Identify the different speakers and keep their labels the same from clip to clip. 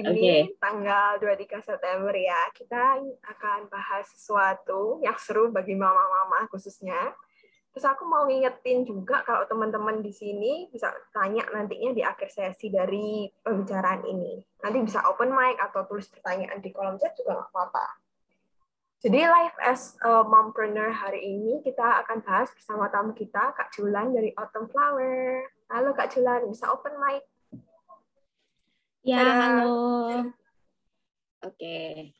Speaker 1: ini okay. tanggal 23 September ya, kita akan bahas sesuatu yang seru bagi mama-mama khususnya. Terus aku mau ngingetin juga kalau teman-teman di sini bisa tanya nantinya di akhir sesi dari pembicaraan ini. Nanti bisa open mic atau tulis pertanyaan di kolom chat juga nggak apa-apa. Jadi live as a mompreneur hari ini kita akan bahas bersama tamu kita Kak Julan dari Autumn Flower. Halo Kak Julan, bisa open mic?
Speaker 2: Ya, halo. Oke.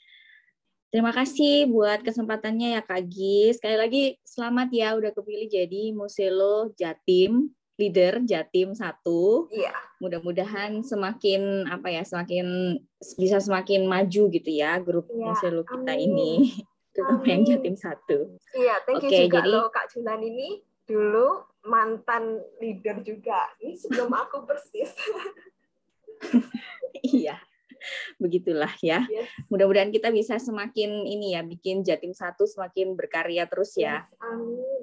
Speaker 2: Terima kasih buat kesempatannya ya Kak Gis. Sekali lagi selamat ya udah kepilih jadi Muselo Jatim, leader Jatim satu.
Speaker 1: Iya.
Speaker 2: Mudah-mudahan semakin apa ya, semakin bisa semakin maju gitu ya grup ya, Muselo kita amin. ini. Grup yang Jatim satu.
Speaker 1: Iya, thank you Oke, juga jadi, loh Kak Julan ini dulu mantan leader juga. Ini sebelum aku persis.
Speaker 2: iya begitulah ya. Yes. Mudah-mudahan kita bisa semakin ini ya bikin Jatim satu semakin berkarya terus ya. Yes, amin.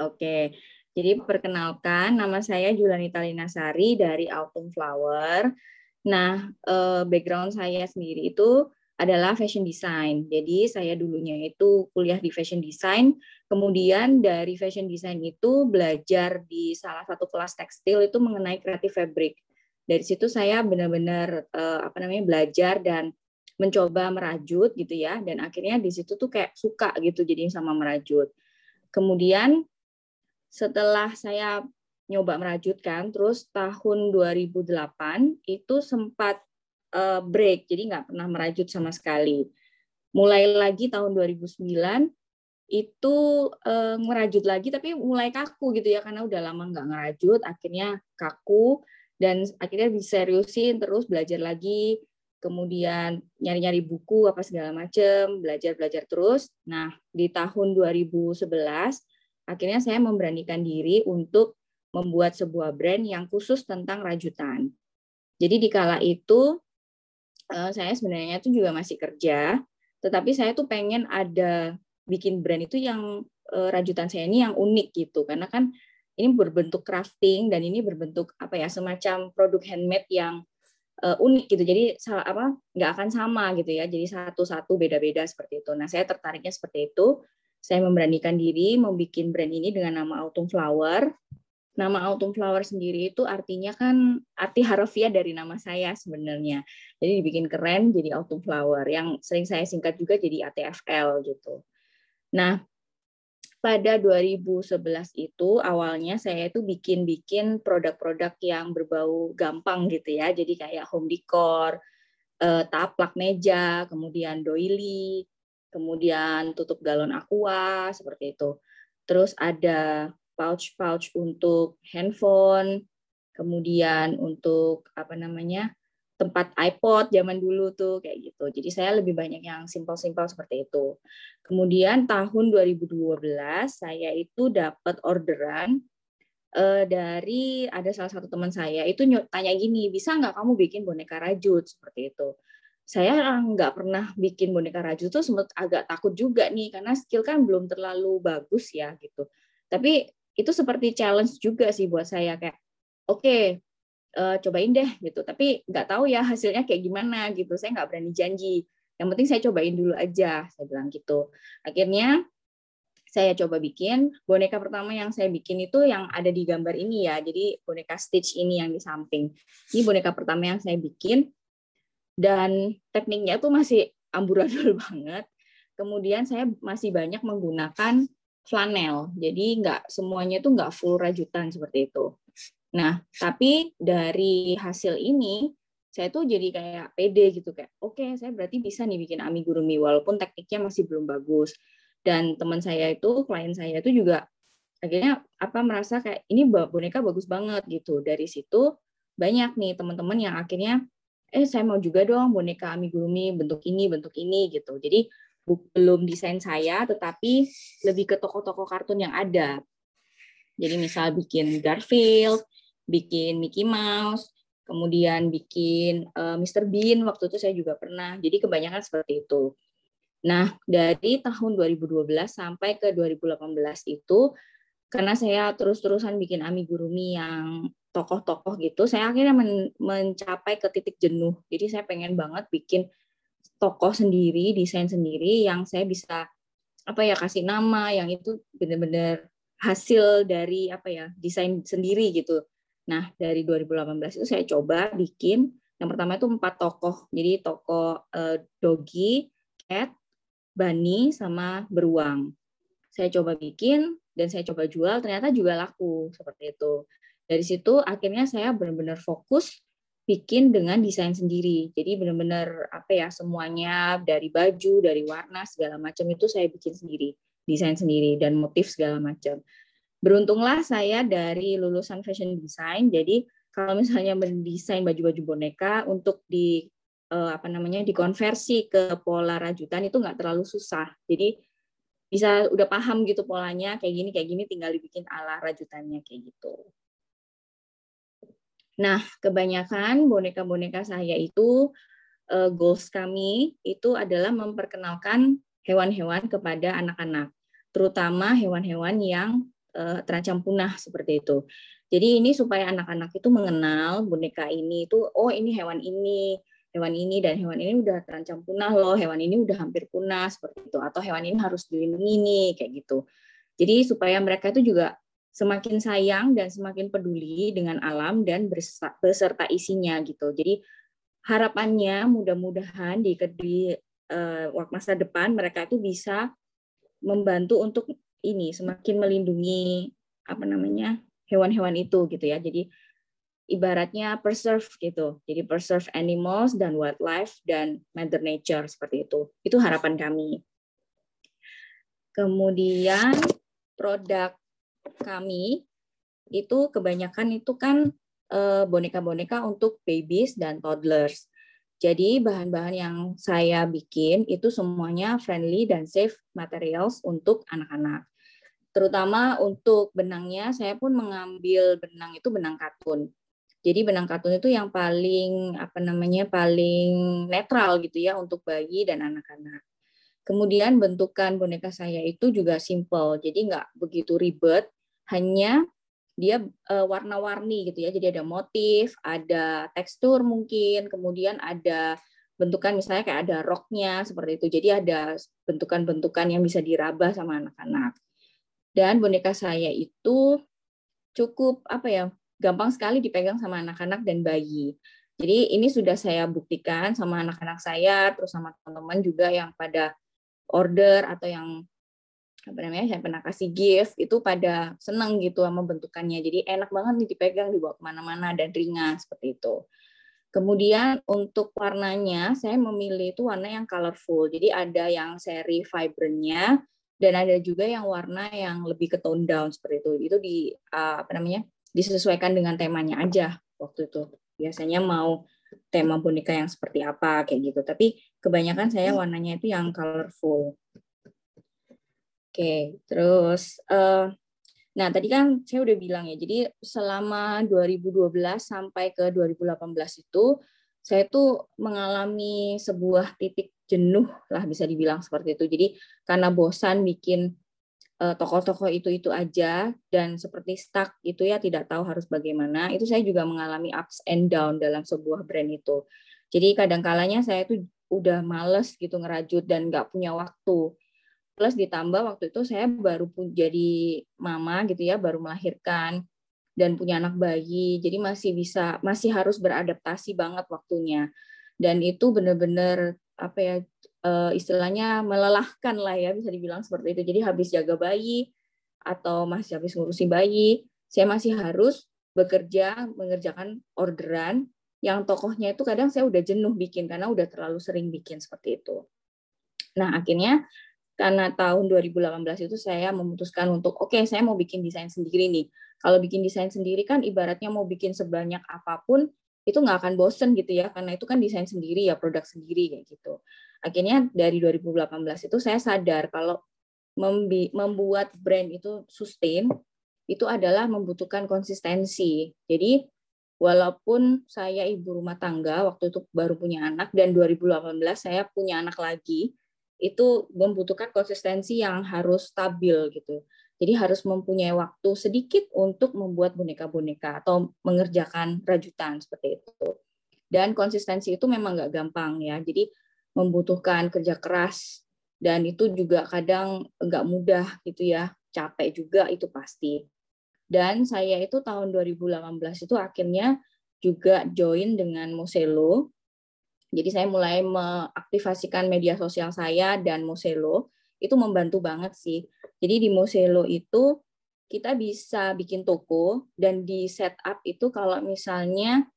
Speaker 2: Oke. Jadi perkenalkan nama saya Julani Talinasari dari Autumn Flower. Nah, eh, background saya sendiri itu adalah fashion design. Jadi saya dulunya itu kuliah di fashion design, kemudian dari fashion design itu belajar di salah satu kelas tekstil itu mengenai creative fabric dari situ saya benar-benar uh, apa namanya belajar dan mencoba merajut gitu ya. Dan akhirnya di situ tuh kayak suka gitu jadi sama merajut. Kemudian setelah saya nyoba merajut kan terus tahun 2008 itu sempat uh, break. Jadi nggak pernah merajut sama sekali. Mulai lagi tahun 2009 itu uh, merajut lagi tapi mulai kaku gitu ya karena udah lama nggak ngerajut. Akhirnya kaku dan akhirnya diseriusin terus belajar lagi. Kemudian nyari-nyari buku apa segala macam belajar belajar terus. Nah di tahun 2011 akhirnya saya memberanikan diri untuk membuat sebuah brand yang khusus tentang rajutan. Jadi di kala itu eh, saya sebenarnya itu juga masih kerja tetapi saya tuh pengen ada bikin brand itu yang eh, rajutan saya ini yang unik gitu. Karena kan ini berbentuk crafting dan ini berbentuk apa ya semacam produk handmade yang uh, unik gitu. Jadi salah apa nggak akan sama gitu ya. Jadi satu-satu beda-beda seperti itu. Nah, saya tertariknya seperti itu. Saya memberanikan diri membuat brand ini dengan nama Autumn Flower. Nama Autumn Flower sendiri itu artinya kan arti harfiah dari nama saya sebenarnya. Jadi dibikin keren jadi Autumn Flower yang sering saya singkat juga jadi ATFL gitu. Nah, pada 2011 itu awalnya saya itu bikin-bikin produk-produk yang berbau gampang gitu ya. Jadi kayak home decor, eh, taplak meja, kemudian doily, kemudian tutup galon aqua seperti itu. Terus ada pouch-pouch untuk handphone, kemudian untuk apa namanya? Tempat iPod zaman dulu tuh kayak gitu. Jadi saya lebih banyak yang simpel-simpel seperti itu. Kemudian tahun 2012 saya itu dapat orderan uh, dari ada salah satu teman saya itu tanya gini, bisa nggak kamu bikin boneka rajut seperti itu? Saya nggak pernah bikin boneka rajut tuh sempat agak takut juga nih karena skill kan belum terlalu bagus ya gitu. Tapi itu seperti challenge juga sih buat saya kayak oke okay, uh, cobain deh gitu. Tapi nggak tahu ya hasilnya kayak gimana gitu. Saya nggak berani janji. Yang penting saya cobain dulu aja saya bilang gitu. Akhirnya saya coba bikin. Boneka pertama yang saya bikin itu yang ada di gambar ini ya. Jadi boneka Stitch ini yang di samping. Ini boneka pertama yang saya bikin. Dan tekniknya tuh masih amburadul banget. Kemudian saya masih banyak menggunakan flanel. Jadi nggak semuanya tuh nggak full rajutan seperti itu Nah, tapi dari hasil ini saya tuh jadi kayak pede gitu kayak oke okay, saya berarti bisa nih bikin amigurumi walaupun tekniknya masih belum bagus. Dan teman saya itu klien saya itu juga akhirnya apa merasa kayak ini boneka bagus banget gitu. Dari situ banyak nih teman-teman yang akhirnya eh saya mau juga dong boneka amigurumi bentuk ini bentuk ini gitu. Jadi belum desain saya tetapi lebih ke toko-toko kartun yang ada. Jadi misal bikin Garfield bikin Mickey Mouse, kemudian bikin uh, eh, Mr. Bean waktu itu saya juga pernah. Jadi kebanyakan seperti itu. Nah, dari tahun 2012 sampai ke 2018 itu karena saya terus-terusan bikin amigurumi yang tokoh-tokoh gitu, saya akhirnya men mencapai ke titik jenuh. Jadi saya pengen banget bikin tokoh sendiri, desain sendiri yang saya bisa apa ya kasih nama yang itu benar-benar hasil dari apa ya desain sendiri gitu. Nah dari 2018 itu saya coba bikin yang pertama itu empat tokoh. Jadi tokoh uh, Dogi, Cat, Bani, sama Beruang. Saya coba bikin dan saya coba jual, ternyata juga laku seperti itu. Dari situ akhirnya saya benar-benar fokus bikin dengan desain sendiri. Jadi benar-benar apa ya semuanya dari baju, dari warna segala macam itu saya bikin sendiri, desain sendiri dan motif segala macam. Beruntunglah saya dari lulusan fashion design. Jadi kalau misalnya mendesain baju-baju boneka untuk di eh, apa namanya dikonversi ke pola rajutan itu nggak terlalu susah. Jadi bisa udah paham gitu polanya kayak gini kayak gini tinggal dibikin ala rajutannya kayak gitu. Nah, kebanyakan boneka-boneka saya itu uh, goals kami itu adalah memperkenalkan hewan-hewan kepada anak-anak, terutama hewan-hewan yang uh, terancam punah seperti itu. Jadi ini supaya anak-anak itu mengenal boneka ini itu oh ini hewan ini, hewan ini dan hewan ini udah terancam punah loh, hewan ini udah hampir punah seperti itu atau hewan ini harus dilindungi nih kayak gitu. Jadi supaya mereka itu juga semakin sayang dan semakin peduli dengan alam dan beserta isinya gitu. Jadi harapannya mudah-mudahan di di uh, masa depan mereka itu bisa membantu untuk ini semakin melindungi apa namanya hewan-hewan itu gitu ya. Jadi ibaratnya preserve gitu. Jadi preserve animals dan wildlife dan mother nature seperti itu. Itu harapan kami. Kemudian produk kami itu kebanyakan itu kan eh, boneka-boneka untuk babies dan toddlers. Jadi bahan-bahan yang saya bikin itu semuanya friendly dan safe materials untuk anak-anak. Terutama untuk benangnya, saya pun mengambil benang itu benang katun. Jadi benang katun itu yang paling apa namanya paling netral gitu ya untuk bayi dan anak-anak. Kemudian bentukan boneka saya itu juga simple, jadi nggak begitu ribet hanya dia uh, warna-warni gitu ya. Jadi ada motif, ada tekstur mungkin, kemudian ada bentukan misalnya kayak ada roknya seperti itu. Jadi ada bentukan-bentukan yang bisa diraba sama anak-anak. Dan boneka saya itu cukup apa ya, gampang sekali dipegang sama anak-anak dan bayi. Jadi ini sudah saya buktikan sama anak-anak saya, terus sama teman-teman juga yang pada order atau yang apa namanya saya pernah kasih gift itu pada seneng gitu sama bentukannya. Jadi enak banget nih dipegang dibawa ke mana-mana dan ringan seperti itu. Kemudian untuk warnanya saya memilih itu warna yang colorful. Jadi ada yang seri vibrantnya dan ada juga yang warna yang lebih ke tone down seperti itu. Itu di uh, apa namanya disesuaikan dengan temanya aja waktu itu. Biasanya mau tema boneka yang seperti apa kayak gitu. Tapi kebanyakan saya warnanya itu yang colorful. Oke, terus uh, nah tadi kan saya udah bilang ya, jadi selama 2012 sampai ke 2018 itu saya tuh mengalami sebuah titik jenuh lah bisa dibilang seperti itu. Jadi karena bosan bikin uh, tokoh-tokoh itu-itu aja dan seperti stuck itu ya tidak tahu harus bagaimana, itu saya juga mengalami ups and down dalam sebuah brand itu. Jadi kadang kalanya saya tuh udah males gitu ngerajut dan nggak punya waktu plus ditambah waktu itu saya baru pun jadi mama gitu ya baru melahirkan dan punya anak bayi jadi masih bisa masih harus beradaptasi banget waktunya. Dan itu benar-benar apa ya eh, istilahnya melelahkan lah ya bisa dibilang seperti itu. Jadi habis jaga bayi atau masih habis ngurusi bayi saya masih harus bekerja mengerjakan orderan yang tokohnya itu kadang saya udah jenuh bikin karena udah terlalu sering bikin seperti itu. Nah akhirnya karena tahun 2018 itu saya memutuskan untuk oke okay, saya mau bikin desain sendiri nih. Kalau bikin desain sendiri kan ibaratnya mau bikin sebanyak apa pun itu nggak akan bosen gitu ya karena itu kan desain sendiri ya produk sendiri kayak gitu. Akhirnya dari 2018 itu saya sadar kalau membuat brand itu sustain itu adalah membutuhkan konsistensi. Jadi walaupun saya ibu rumah tangga waktu itu baru punya anak dan 2018 saya punya anak lagi itu membutuhkan konsistensi yang harus stabil gitu. Jadi harus mempunyai waktu sedikit untuk membuat boneka-boneka atau mengerjakan rajutan seperti itu. Dan konsistensi itu memang nggak gampang ya. Jadi membutuhkan kerja keras dan itu juga kadang nggak mudah gitu ya. Capek juga itu pasti. Dan saya itu tahun 2018 itu akhirnya juga join dengan Moselo. Jadi saya mulai mengaktifasikan media sosial saya dan Moselo. Itu membantu banget sih. Jadi di Moselo itu kita bisa bikin toko dan di setup itu kalau misalnya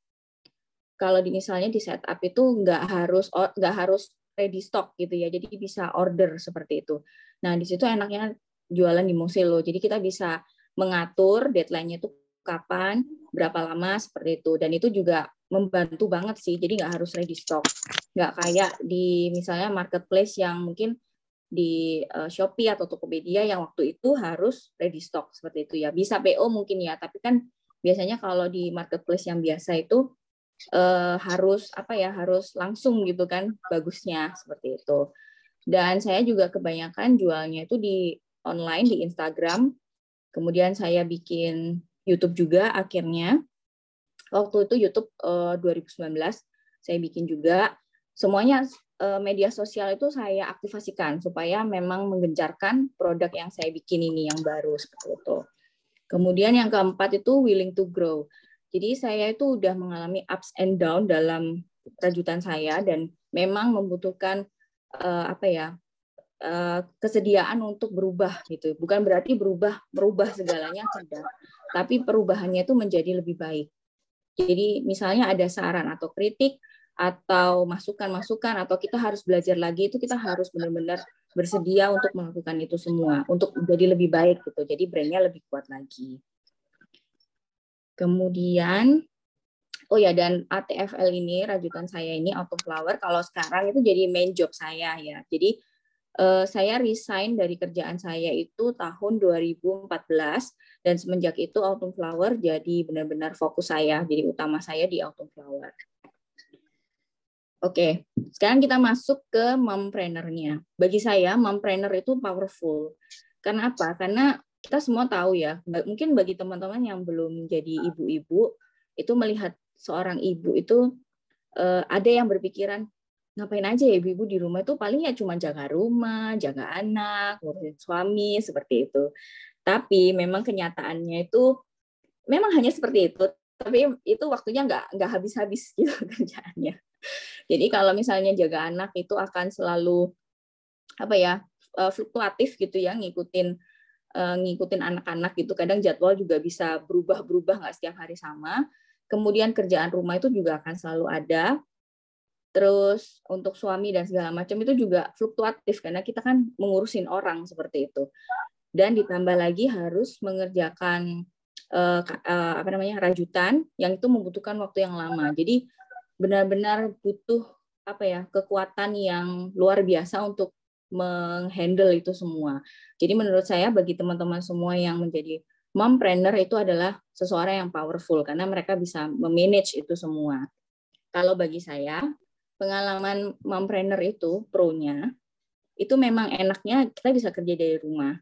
Speaker 2: kalau di misalnya di setup itu nggak harus nggak harus ready stock gitu ya jadi bisa order seperti itu nah di situ enaknya jualan di Moselo jadi kita bisa mengatur deadline-nya itu kapan berapa lama seperti itu. Dan itu juga membantu banget sih jadi nggak harus ready stock. Nggak kayak di misalnya marketplace yang mungkin di uh, Shopee atau Tokopedia yang waktu itu harus ready stock seperti itu ya. Bisa PO mungkin ya tapi kan biasanya kalau di marketplace yang biasa itu uh, harus apa ya harus langsung gitu kan bagusnya seperti itu. Dan saya juga kebanyakan jualnya itu di online di Instagram. Kemudian saya bikin YouTube juga akhirnya. Waktu itu YouTube uh, 2019 saya bikin juga. Semuanya uh, media sosial itu saya aktifasikan supaya memang menggencarkan produk yang saya bikin ini yang baru seperti itu. Kemudian yang keempat itu willing to grow. Jadi saya itu udah mengalami ups and down dalam rajutan saya dan memang membutuhkan uh, apa ya uh, kesediaan untuk berubah gitu. Bukan berarti berubah berubah segalanya tidak, tapi perubahannya itu menjadi lebih baik. Jadi misalnya ada saran atau kritik atau masukan-masukan atau kita harus belajar lagi itu kita harus benar-benar bersedia untuk melakukan itu semua untuk menjadi lebih baik gitu. Jadi brandnya lebih kuat lagi. Kemudian oh ya dan ATFL ini rajutan saya ini auto flower kalau sekarang itu jadi main job saya ya. Jadi uh, saya resign dari kerjaan saya itu tahun 2014 dan semenjak itu autumn flower jadi benar-benar fokus saya. Jadi utama saya di autumn flower. Oke, sekarang kita masuk ke mompreneur-nya. Bagi saya, mompreneur itu powerful. Karena apa? Karena kita semua tahu ya, mungkin bagi teman-teman yang belum jadi ibu-ibu, itu melihat seorang ibu itu uh, ada yang berpikiran ngapain aja ya ibu-ibu di rumah itu paling ya cuma jaga rumah, jaga anak, ngurusin suami seperti itu. Tapi memang kenyataannya itu memang hanya seperti itu. Tapi itu waktunya nggak nggak habis-habis gitu kerjaannya. Jadi kalau misalnya jaga anak itu akan selalu apa ya eh, fluktuatif gitu ya ngikutin uh, ngikutin anak-anak gitu. Kadang jadwal juga bisa berubah-berubah nggak setiap hari sama. Kemudian kerjaan rumah itu juga akan selalu ada. Terus untuk suami dan segala macam itu juga fluktuatif karena kita kan mengurusin orang seperti itu. Dan ditambah lagi harus mengerjakan uh, uh, apa namanya rajutan yang itu membutuhkan waktu yang lama. Jadi benar-benar butuh apa ya kekuatan yang luar biasa untuk menghandle itu semua. Jadi menurut saya bagi teman-teman semua yang menjadi mompreneur itu adalah seseorang yang powerful karena mereka bisa memanage itu semua. Kalau bagi saya, pengalaman mompreneur itu pro-nya itu memang enaknya kita bisa kerja dari rumah.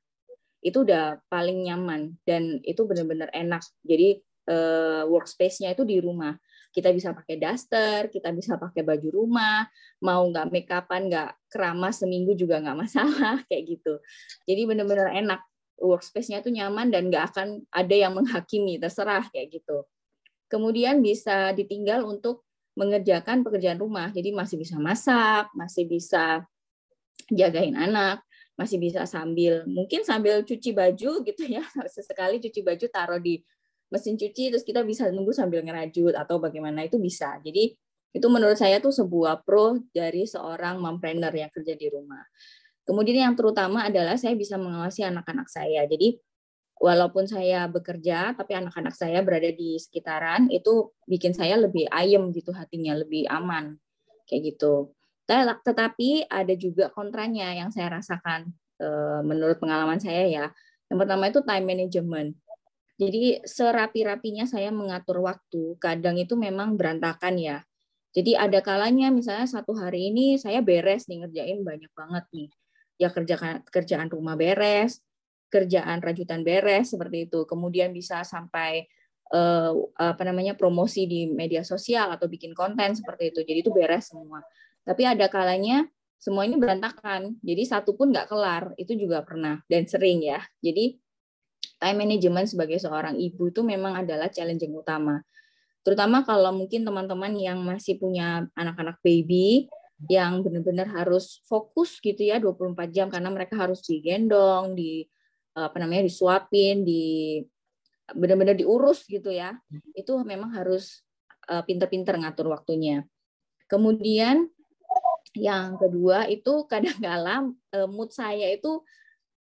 Speaker 2: Itu udah paling nyaman dan itu benar-benar enak. Jadi uh, workspace-nya itu di rumah kita bisa pakai daster, kita bisa pakai baju rumah, mau nggak make upan, nggak keramas seminggu juga nggak masalah kayak gitu. Jadi benar-benar enak workspace-nya itu nyaman dan nggak akan ada yang menghakimi, terserah kayak gitu. Kemudian bisa ditinggal untuk mengerjakan pekerjaan rumah, jadi masih bisa masak, masih bisa jagain anak, masih bisa sambil mungkin sambil cuci baju gitu ya, sesekali cuci baju taruh di mesin cuci terus kita bisa nunggu sambil ngerajut atau bagaimana itu bisa. Jadi itu menurut saya tuh sebuah pro dari seorang mompreneur yang kerja di rumah. Kemudian yang terutama adalah saya bisa mengawasi anak-anak saya. Jadi walaupun saya bekerja tapi anak-anak saya berada di sekitaran itu bikin saya lebih ayem gitu hatinya, lebih aman kayak gitu. Tetapi ada juga kontranya yang saya rasakan eh, menurut pengalaman saya ya. Yang pertama itu time management. Jadi serapi-rapinya saya mengatur waktu, kadang itu memang berantakan ya. Jadi ada kalanya misalnya satu hari ini saya beres nih ngerjain banyak banget nih. Ya kerjaan kerjaan rumah beres, kerjaan rajutan beres seperti itu. Kemudian bisa sampai uh, apa namanya promosi di media sosial atau bikin konten seperti itu. Jadi itu beres semua. Tapi ada kalanya semuanya berantakan. Jadi satu pun nggak kelar. Itu juga pernah dan sering ya. Jadi time management sebagai seorang ibu itu memang adalah challenging utama. Terutama kalau mungkin teman-teman yang masih punya anak-anak baby yang benar-benar harus fokus gitu ya 24 jam karena mereka harus digendong, di apa namanya disuapin, di benar-benar diurus gitu ya, itu memang harus uh, pinter-pinter ngatur waktunya. Kemudian yang kedua itu kadang-kala uh, mood saya itu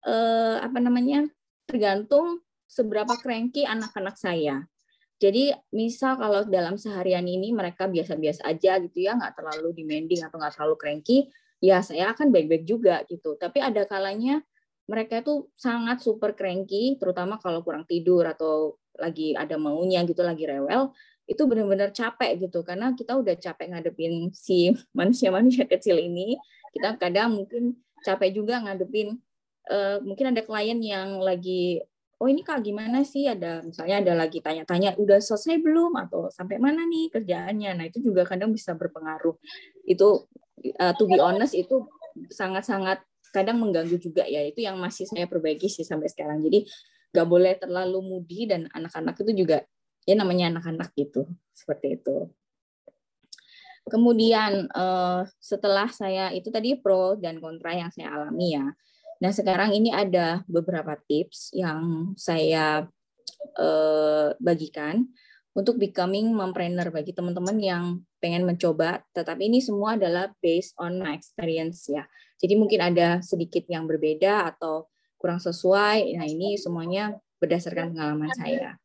Speaker 2: uh, apa namanya tergantung seberapa cranky anak-anak saya. Jadi misal kalau dalam seharian ini mereka biasa-biasa aja gitu ya, nggak terlalu demanding atau nggak terlalu cranky, ya saya akan baik-baik juga gitu. Tapi ada kalanya mereka itu sangat super cranky, terutama kalau kurang tidur atau lagi ada maunya gitu, lagi rewel, itu benar-benar capek gitu. Karena kita udah capek ngadepin si manusia-manusia kecil ini. Kita kadang mungkin capek juga ngadepin uh, mungkin ada klien yang lagi oh ini kak gimana sih? Ada misalnya ada lagi tanya-tanya udah selesai belum? Atau sampai mana nih kerjaannya? Nah itu juga kadang bisa berpengaruh. Itu uh, to be honest itu sangat-sangat kadang mengganggu juga ya. Itu yang masih saya perbaiki sih sampai sekarang. Jadi nggak boleh terlalu mudi dan anak-anak itu juga ya namanya anak-anak gitu seperti itu. Kemudian uh, setelah saya itu tadi pro dan kontra yang saya alami ya. Nah sekarang ini ada beberapa tips yang saya uh, bagikan untuk becoming mompreneur bagi teman-teman yang pengen mencoba, tetapi ini semua adalah based on my experience ya. Jadi mungkin ada sedikit yang berbeda atau kurang sesuai. Nah, ini semuanya berdasarkan pengalaman saya.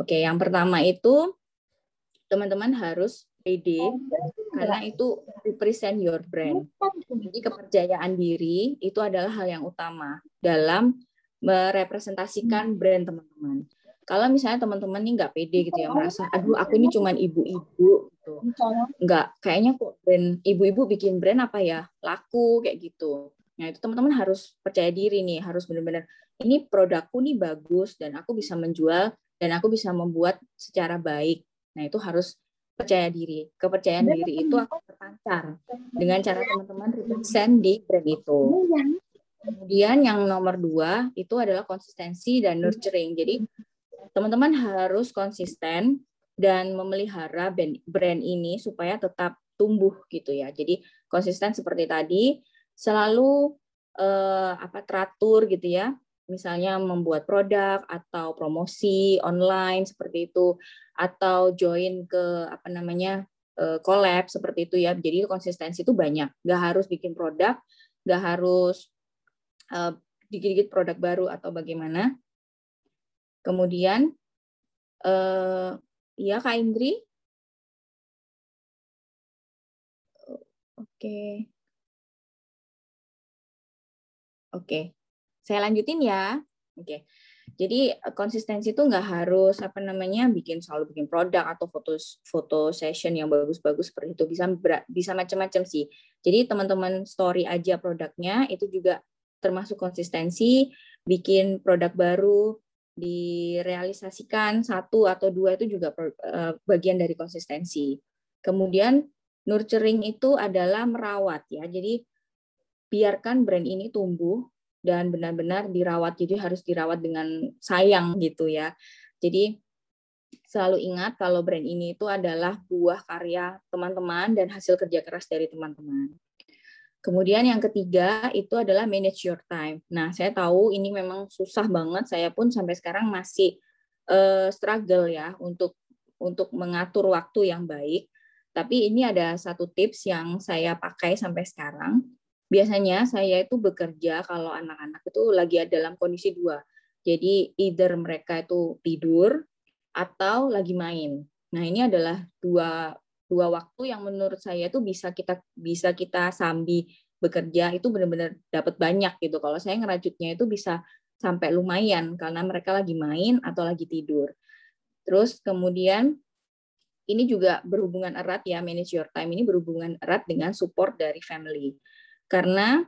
Speaker 2: Oke, yang pertama itu teman-teman harus pede karena itu represent your brand. Jadi kepercayaan diri itu adalah hal yang utama dalam merepresentasikan brand teman-teman kalau misalnya teman-teman ini nggak pede gitu ya merasa aduh aku ini cuman ibu-ibu gitu. Nggak kayaknya kok brand ibu-ibu bikin brand apa ya laku kayak gitu. Nah itu teman-teman harus percaya diri nih harus benar-benar ini produkku nih bagus dan aku bisa menjual dan aku bisa membuat secara baik. Nah itu harus percaya diri. Kepercayaan diri itu akan terpancar dengan cara teman-teman represent di brand itu. Kemudian yang nomor dua itu adalah konsistensi dan nurturing. Jadi teman-teman harus konsisten dan memelihara brand ini supaya tetap tumbuh gitu ya. Jadi konsisten seperti tadi, selalu eh, apa teratur gitu ya. Misalnya membuat produk atau promosi online seperti itu atau join ke apa namanya eh, collab seperti itu ya. Jadi konsistensi itu banyak. Gak harus bikin produk, gak harus eh, dikit-dikit produk baru atau bagaimana. Kemudian, uh, ya Kak Indri? Oke. Oke, saya lanjutin ya. Oke, jadi konsistensi itu nggak harus apa namanya bikin selalu bikin produk atau foto foto session yang bagus-bagus seperti itu bisa bisa macam-macam sih. Jadi teman-teman story aja produknya itu juga termasuk konsistensi, bikin produk baru, direalisasikan satu atau dua itu juga eh, bagian dari konsistensi. Kemudian nurturing itu adalah merawat ya. Jadi biarkan brand ini tumbuh dan benar-benar dirawat. Jadi harus dirawat dengan sayang gitu ya. Jadi selalu ingat kalau brand ini itu adalah buah karya teman-teman dan hasil kerja keras dari teman-teman. Kemudian yang ketiga itu adalah manage your time. Nah, saya tahu ini memang susah banget. Saya pun sampai sekarang masih uh, struggle ya untuk untuk mengatur waktu yang baik. Tapi ini ada satu tips yang saya pakai sampai sekarang. Biasanya saya itu bekerja kalau anak-anak itu lagi dalam kondisi dua. Jadi either mereka itu tidur atau lagi main. Nah, ini adalah dua dua waktu yang menurut saya itu bisa kita bisa kita sambi bekerja itu benar-benar dapat banyak gitu. Kalau saya ngerajutnya itu bisa sampai lumayan karena mereka lagi main atau lagi tidur. Terus kemudian ini juga berhubungan erat ya manage your time ini berhubungan erat dengan support dari family. Karena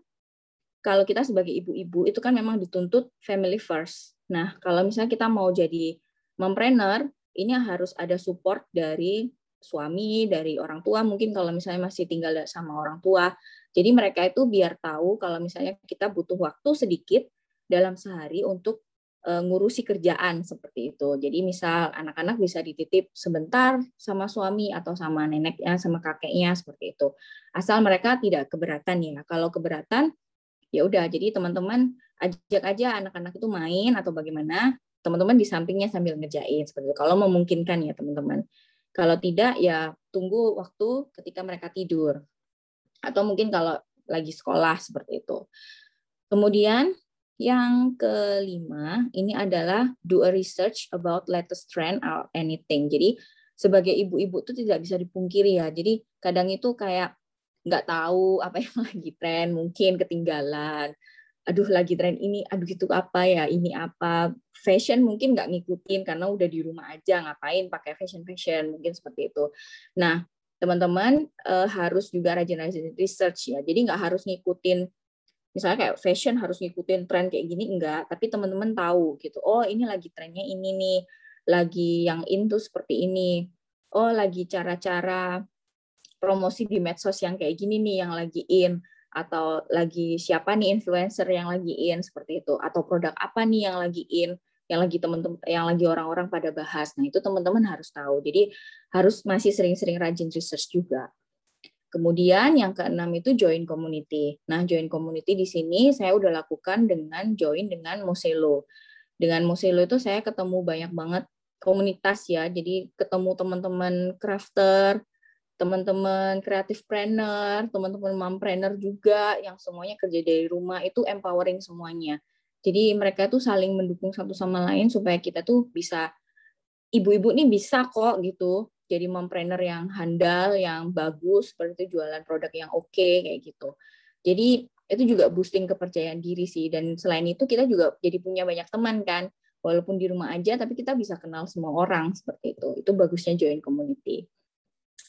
Speaker 2: kalau kita sebagai ibu-ibu itu kan memang dituntut family first. Nah, kalau misalnya kita mau jadi mompreneur, ini harus ada support dari suami, dari orang tua, mungkin kalau misalnya masih tinggal sama orang tua. Jadi mereka itu biar tahu kalau misalnya kita butuh waktu sedikit dalam sehari untuk uh, ngurusi kerjaan seperti itu. Jadi misal anak-anak bisa dititip sebentar sama suami atau sama neneknya, sama kakeknya seperti itu. Asal mereka tidak keberatan ya. Kalau keberatan ya udah jadi teman-teman ajak aja anak-anak itu main atau bagaimana teman-teman di sampingnya sambil ngerjain seperti itu. Kalau memungkinkan ya teman-teman. Kalau tidak ya tunggu waktu ketika mereka tidur. Atau mungkin kalau lagi sekolah seperti itu. Kemudian yang kelima ini adalah do a research about latest trend or anything. Jadi sebagai ibu-ibu itu tidak bisa dipungkiri ya. Jadi kadang itu kayak nggak tahu apa yang lagi tren, mungkin ketinggalan. Aduh lagi tren ini, aduh itu apa ya, ini apa. Fashion mungkin nggak ngikutin karena udah di rumah aja, ngapain pakai fashion-fashion, mungkin seperti itu. Nah, teman-teman uh, harus juga rajin-rajin research ya. Jadi nggak harus ngikutin misalnya kayak fashion harus ngikutin tren kayak gini enggak tapi teman-teman tahu gitu oh ini lagi trennya ini nih lagi yang into seperti ini oh lagi cara-cara promosi di medsos yang kayak gini nih yang lagi in atau lagi siapa nih influencer yang lagi in seperti itu atau produk apa nih yang lagi in yang lagi teman-teman yang lagi orang-orang pada bahas nah itu teman-teman harus tahu jadi harus masih sering-sering rajin research juga Kemudian yang keenam itu join community. Nah, join community di sini saya udah lakukan dengan join dengan Moselo. Dengan Moselo itu saya ketemu banyak banget komunitas ya. Jadi ketemu teman-teman crafter, teman-teman kreatif planner, teman-teman mompreneur juga yang semuanya kerja dari rumah itu empowering semuanya. Jadi mereka tuh saling mendukung satu sama lain supaya kita tuh bisa ibu-ibu nih bisa kok gitu jadi mompreneur yang handal, yang bagus, seperti itu jualan produk yang oke okay, kayak gitu. Jadi itu juga boosting kepercayaan diri sih. Dan selain itu kita juga jadi punya banyak teman kan, walaupun di rumah aja, tapi kita bisa kenal semua orang seperti itu. Itu bagusnya join community.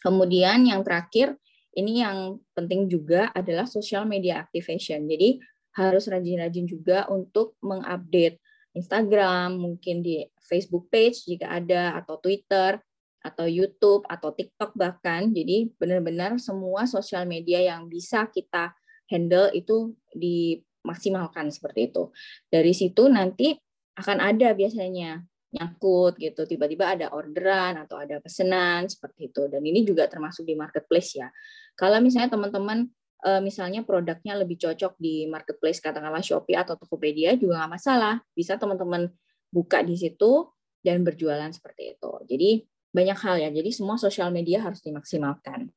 Speaker 2: Kemudian yang terakhir, ini yang penting juga adalah social media activation. Jadi harus rajin-rajin juga untuk mengupdate Instagram, mungkin di Facebook page jika ada, atau Twitter, atau YouTube atau TikTok bahkan. Jadi benar-benar semua sosial media yang bisa kita handle itu dimaksimalkan seperti itu. Dari situ nanti akan ada biasanya nyangkut gitu tiba-tiba ada orderan atau ada pesanan seperti itu dan ini juga termasuk di marketplace ya kalau misalnya teman-teman eh, misalnya produknya lebih cocok di marketplace katakanlah Shopee atau Tokopedia juga nggak masalah bisa teman-teman buka di situ dan berjualan seperti itu jadi banyak hal ya. Jadi semua sosial media harus dimaksimalkan.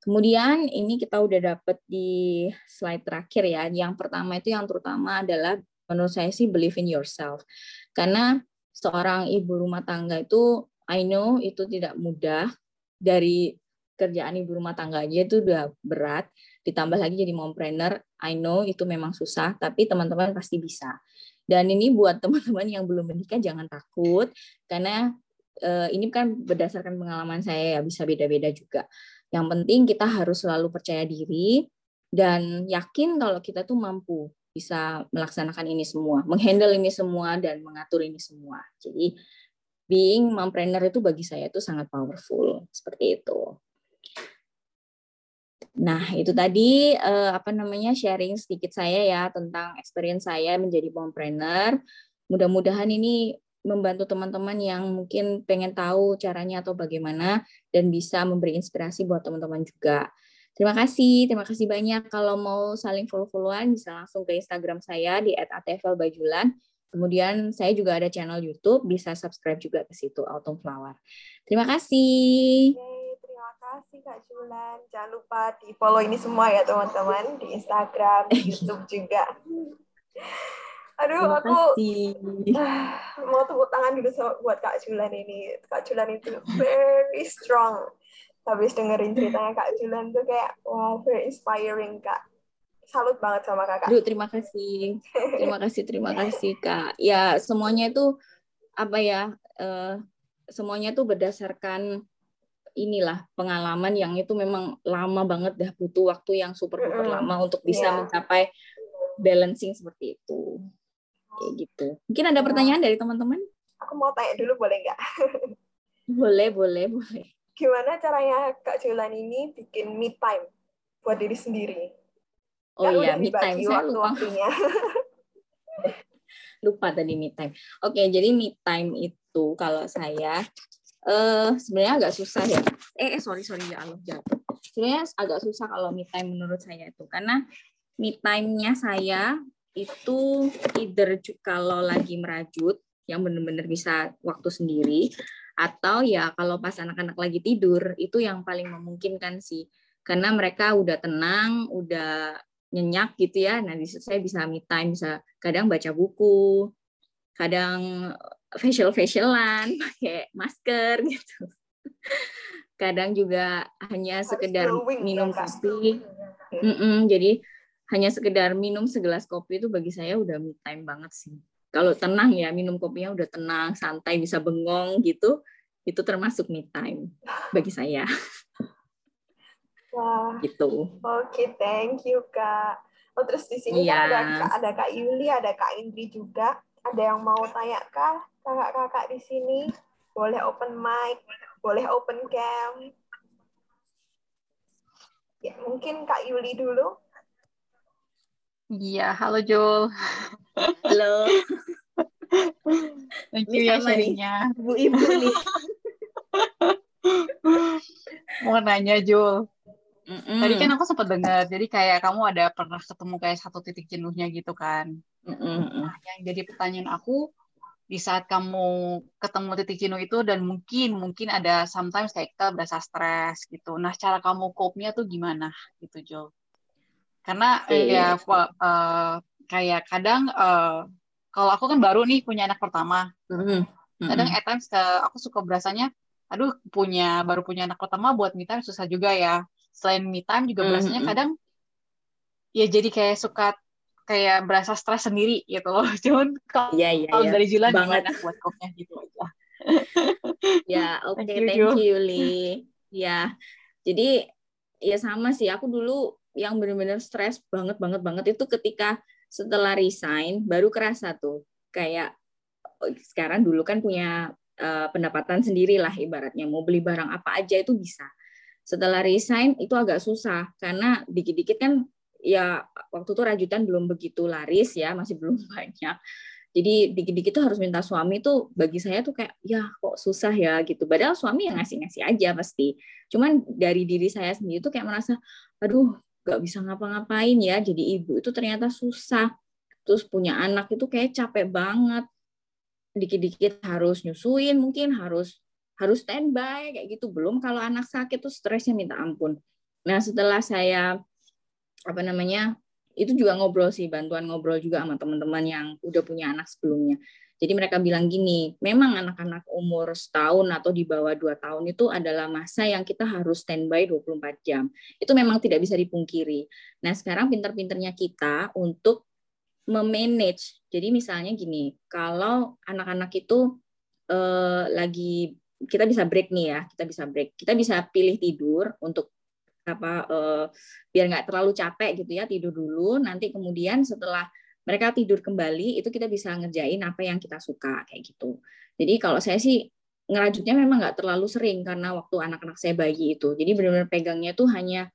Speaker 2: Kemudian ini kita udah dapet di slide terakhir ya. Yang pertama itu yang terutama adalah menurut saya sih believe in yourself. Karena seorang ibu rumah tangga itu I know itu tidak mudah. Dari kerjaan ibu rumah tangga aja itu udah berat. Ditambah lagi jadi mompreneur I know itu memang susah tapi teman-teman pasti bisa. Dan ini buat teman-teman yang belum menikah jangan takut. Karena uh, ini kan berdasarkan pengalaman saya ya bisa beda-beda juga. Yang penting kita harus selalu percaya diri dan yakin kalau kita tuh mampu bisa melaksanakan ini semua, menghandle ini semua dan mengatur ini semua. Jadi being mompreneur itu bagi saya itu sangat powerful seperti itu. Nah, itu tadi uh, apa namanya sharing sedikit saya ya tentang experience saya menjadi mompreneur. Mudah-mudahan ini membantu teman-teman yang mungkin pengen tahu caranya atau bagaimana dan bisa memberi inspirasi buat teman-teman juga. Terima kasih, terima kasih banyak. Kalau mau saling follow-followan bisa langsung ke Instagram saya di @atflbajulan. Kemudian saya juga ada channel YouTube, bisa subscribe juga ke situ Autumn Flower. Terima kasih.
Speaker 1: terima kasih Kak Julan. Jangan lupa di follow ini semua ya teman-teman di Instagram, di YouTube juga. Aduh, aku mau tepuk tangan dulu buat Kak Julan ini. Kak Julan itu very strong. Habis dengerin ceritanya Kak Julan tuh kayak, wow, very inspiring, Kak. Salut banget sama Kakak.
Speaker 2: Duh, terima kasih. Terima kasih, terima kasih, Kak. Ya, semuanya itu, apa ya, uh, semuanya itu berdasarkan inilah pengalaman yang itu memang lama banget dah butuh waktu yang super super mm -hmm. lama untuk bisa yeah. mencapai balancing seperti itu kayak gitu mungkin ada pertanyaan dari teman-teman
Speaker 1: aku mau tanya dulu boleh nggak
Speaker 2: boleh boleh boleh
Speaker 1: gimana caranya kak Julan ini bikin me time buat diri sendiri?
Speaker 2: Oh iya me time. saya lupa waktunya. lupa. Tadi me time. Oke jadi me time itu kalau saya uh, sebenarnya agak susah ya. Eh, eh sorry sorry ya Allah jatuh. Sebenarnya agak susah kalau me time menurut saya itu karena me time-nya saya itu either kalau lagi merajut yang benar-benar bisa waktu sendiri atau ya kalau pas anak-anak lagi tidur itu yang paling memungkinkan sih. Karena mereka udah tenang, udah nyenyak gitu ya. Nah, di situ saya bisa me time, bisa kadang baca buku, kadang facial facialan pakai masker gitu. Kadang juga hanya sekedar minum kopi. Mm -mm, jadi hanya sekedar minum segelas kopi itu bagi saya udah me time banget sih kalau tenang ya minum kopinya udah tenang santai bisa bengong gitu itu termasuk me time bagi saya
Speaker 1: Wah. Gitu. Oke, okay, thank you Kak. Oh, terus di sini yeah. kan ada ada Kak Yuli, ada Kak Indri juga. Ada yang mau tanya Kak? kakak-kakak di sini boleh open mic, boleh open cam. Ya, mungkin Kak Yuli dulu.
Speaker 3: Iya, halo Jul.
Speaker 2: Halo.
Speaker 3: Thank you ya sharingnya.
Speaker 2: Bu Ibu nih.
Speaker 3: Mau nanya Jul. Mm -mm. Tadi kan aku sempat dengar, jadi kayak kamu ada pernah ketemu kayak satu titik jenuhnya gitu kan. Mm -mm. Nah, yang jadi pertanyaan aku, di saat kamu ketemu titik jenuh itu dan mungkin mungkin ada sometimes kayak kita berasa stres gitu. Nah, cara kamu cope-nya tuh gimana gitu, Jo? Karena okay. ya uh, kayak kadang uh, kalau aku kan baru nih punya anak pertama. Mm-hmm. Kadang at times uh, aku suka berasanya aduh punya baru punya anak pertama buat me time susah juga ya. Selain me time juga berasanya mm-hmm. kadang ya jadi kayak suka kayak berasa stres sendiri gitu loh. Cuman kalau yeah, yeah, yeah. dari Julan banget buat kopnya gitu aja.
Speaker 2: ya, oke, okay, thank, you, thank you Li. Ya. Jadi ya sama sih aku dulu yang benar-benar stres banget banget banget itu ketika setelah resign baru kerasa tuh kayak oh, sekarang dulu kan punya uh, pendapatan sendiri lah ibaratnya mau beli barang apa aja itu bisa setelah resign itu agak susah karena dikit-dikit kan ya waktu itu rajutan belum begitu laris ya, masih belum banyak. Jadi dikit-dikit tuh harus minta suami tuh bagi saya tuh kayak ya kok susah ya gitu. Padahal suami yang ngasih-ngasih aja pasti. Cuman dari diri saya sendiri tuh kayak merasa aduh gak bisa ngapa-ngapain ya. Jadi ibu itu ternyata susah. Terus punya anak itu kayak capek banget. Dikit-dikit harus nyusuin, mungkin harus harus standby kayak gitu. Belum kalau anak sakit tuh stresnya minta ampun. Nah setelah saya apa namanya itu juga ngobrol sih bantuan ngobrol juga sama teman-teman yang udah punya anak sebelumnya. Jadi mereka bilang gini, memang anak-anak umur setahun atau di bawah dua tahun itu adalah masa yang kita harus standby 24 jam. Itu memang tidak bisa dipungkiri. Nah sekarang pinter-pinternya kita untuk memanage. Jadi misalnya gini, kalau anak-anak itu eh, lagi kita bisa break nih ya, kita bisa break. Kita bisa pilih tidur untuk apa uh, biar nggak terlalu capek gitu ya tidur dulu nanti kemudian setelah mereka tidur kembali itu kita bisa ngerjain apa yang kita suka kayak gitu jadi kalau saya sih ngerajutnya memang nggak terlalu sering karena waktu anak-anak saya bayi itu jadi benar-benar pegangnya tuh hanya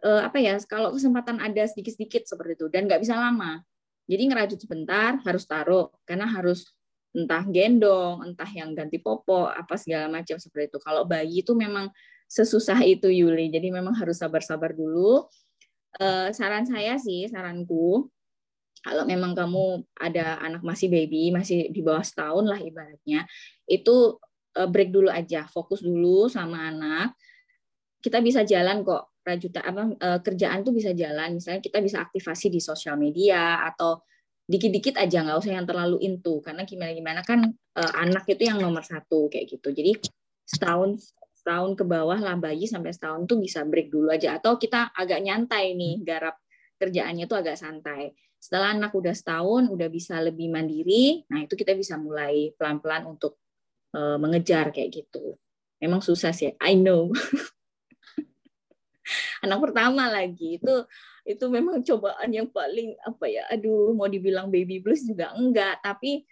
Speaker 2: uh, apa ya kalau kesempatan ada sedikit-sedikit seperti itu dan nggak bisa lama jadi ngerajut sebentar harus taruh karena harus entah gendong, entah yang ganti popo, apa segala macam seperti itu. Kalau bayi itu memang sesusah itu Yuli. Jadi memang harus sabar-sabar dulu. Uh, saran saya sih, saranku, kalau memang kamu ada anak masih baby, masih di bawah setahun lah ibaratnya, itu uh, break dulu aja, fokus dulu sama anak. Kita bisa jalan kok, rajuta apa uh, kerjaan tuh bisa jalan. Misalnya kita bisa aktivasi di sosial media atau dikit-dikit aja nggak usah yang terlalu into karena gimana gimana kan uh, anak itu yang nomor satu kayak gitu jadi setahun setahun ke bawah lah bayi sampai setahun tuh bisa break dulu aja atau kita agak nyantai nih garap kerjaannya tuh agak santai. Setelah anak udah setahun udah bisa lebih mandiri, nah itu kita bisa mulai pelan-pelan untuk uh, mengejar kayak gitu. memang susah sih I know. Anak pertama lagi itu itu memang cobaan yang paling apa ya aduh mau dibilang baby blues juga enggak tapi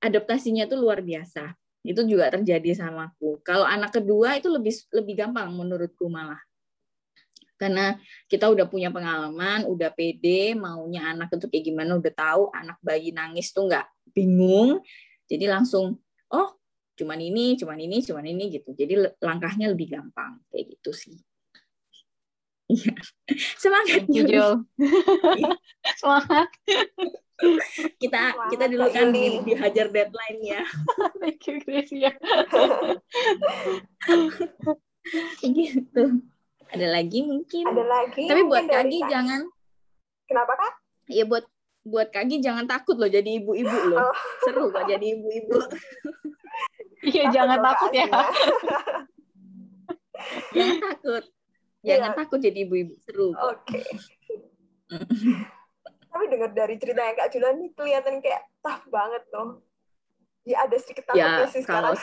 Speaker 2: adaptasinya tuh luar biasa. Itu juga terjadi sama aku. Kalau anak kedua itu lebih lebih gampang menurutku malah karena kita udah punya pengalaman, udah pede, maunya anak itu kayak gimana, udah tahu anak bayi nangis tuh nggak bingung, jadi langsung oh cuman ini, cuman ini, cuman ini gitu. Jadi langkahnya lebih gampang kayak gitu sih. Iya. Semangat
Speaker 3: Jul. Semangat.
Speaker 2: kita kita dulu kan di, dihajar deadline ya.
Speaker 3: Thank you Gracia.
Speaker 2: gitu. Ada lagi mungkin?
Speaker 1: Ada lagi.
Speaker 2: Tapi buat Kagi jangan.
Speaker 1: Kenapa kak?
Speaker 2: Iya buat buat Kagi jangan takut loh jadi ibu-ibu loh. Oh. Seru kok jadi ibu-ibu.
Speaker 3: Iya jangan takut ya.
Speaker 2: jangan takut. Jangan ya. takut jadi ibu-ibu seru.
Speaker 1: Oke. Okay. Tapi dengar dari ceritanya Kak Julan ini kelihatan kayak tough banget loh. Ya ada sedikit takutnya ya, sih sekarang.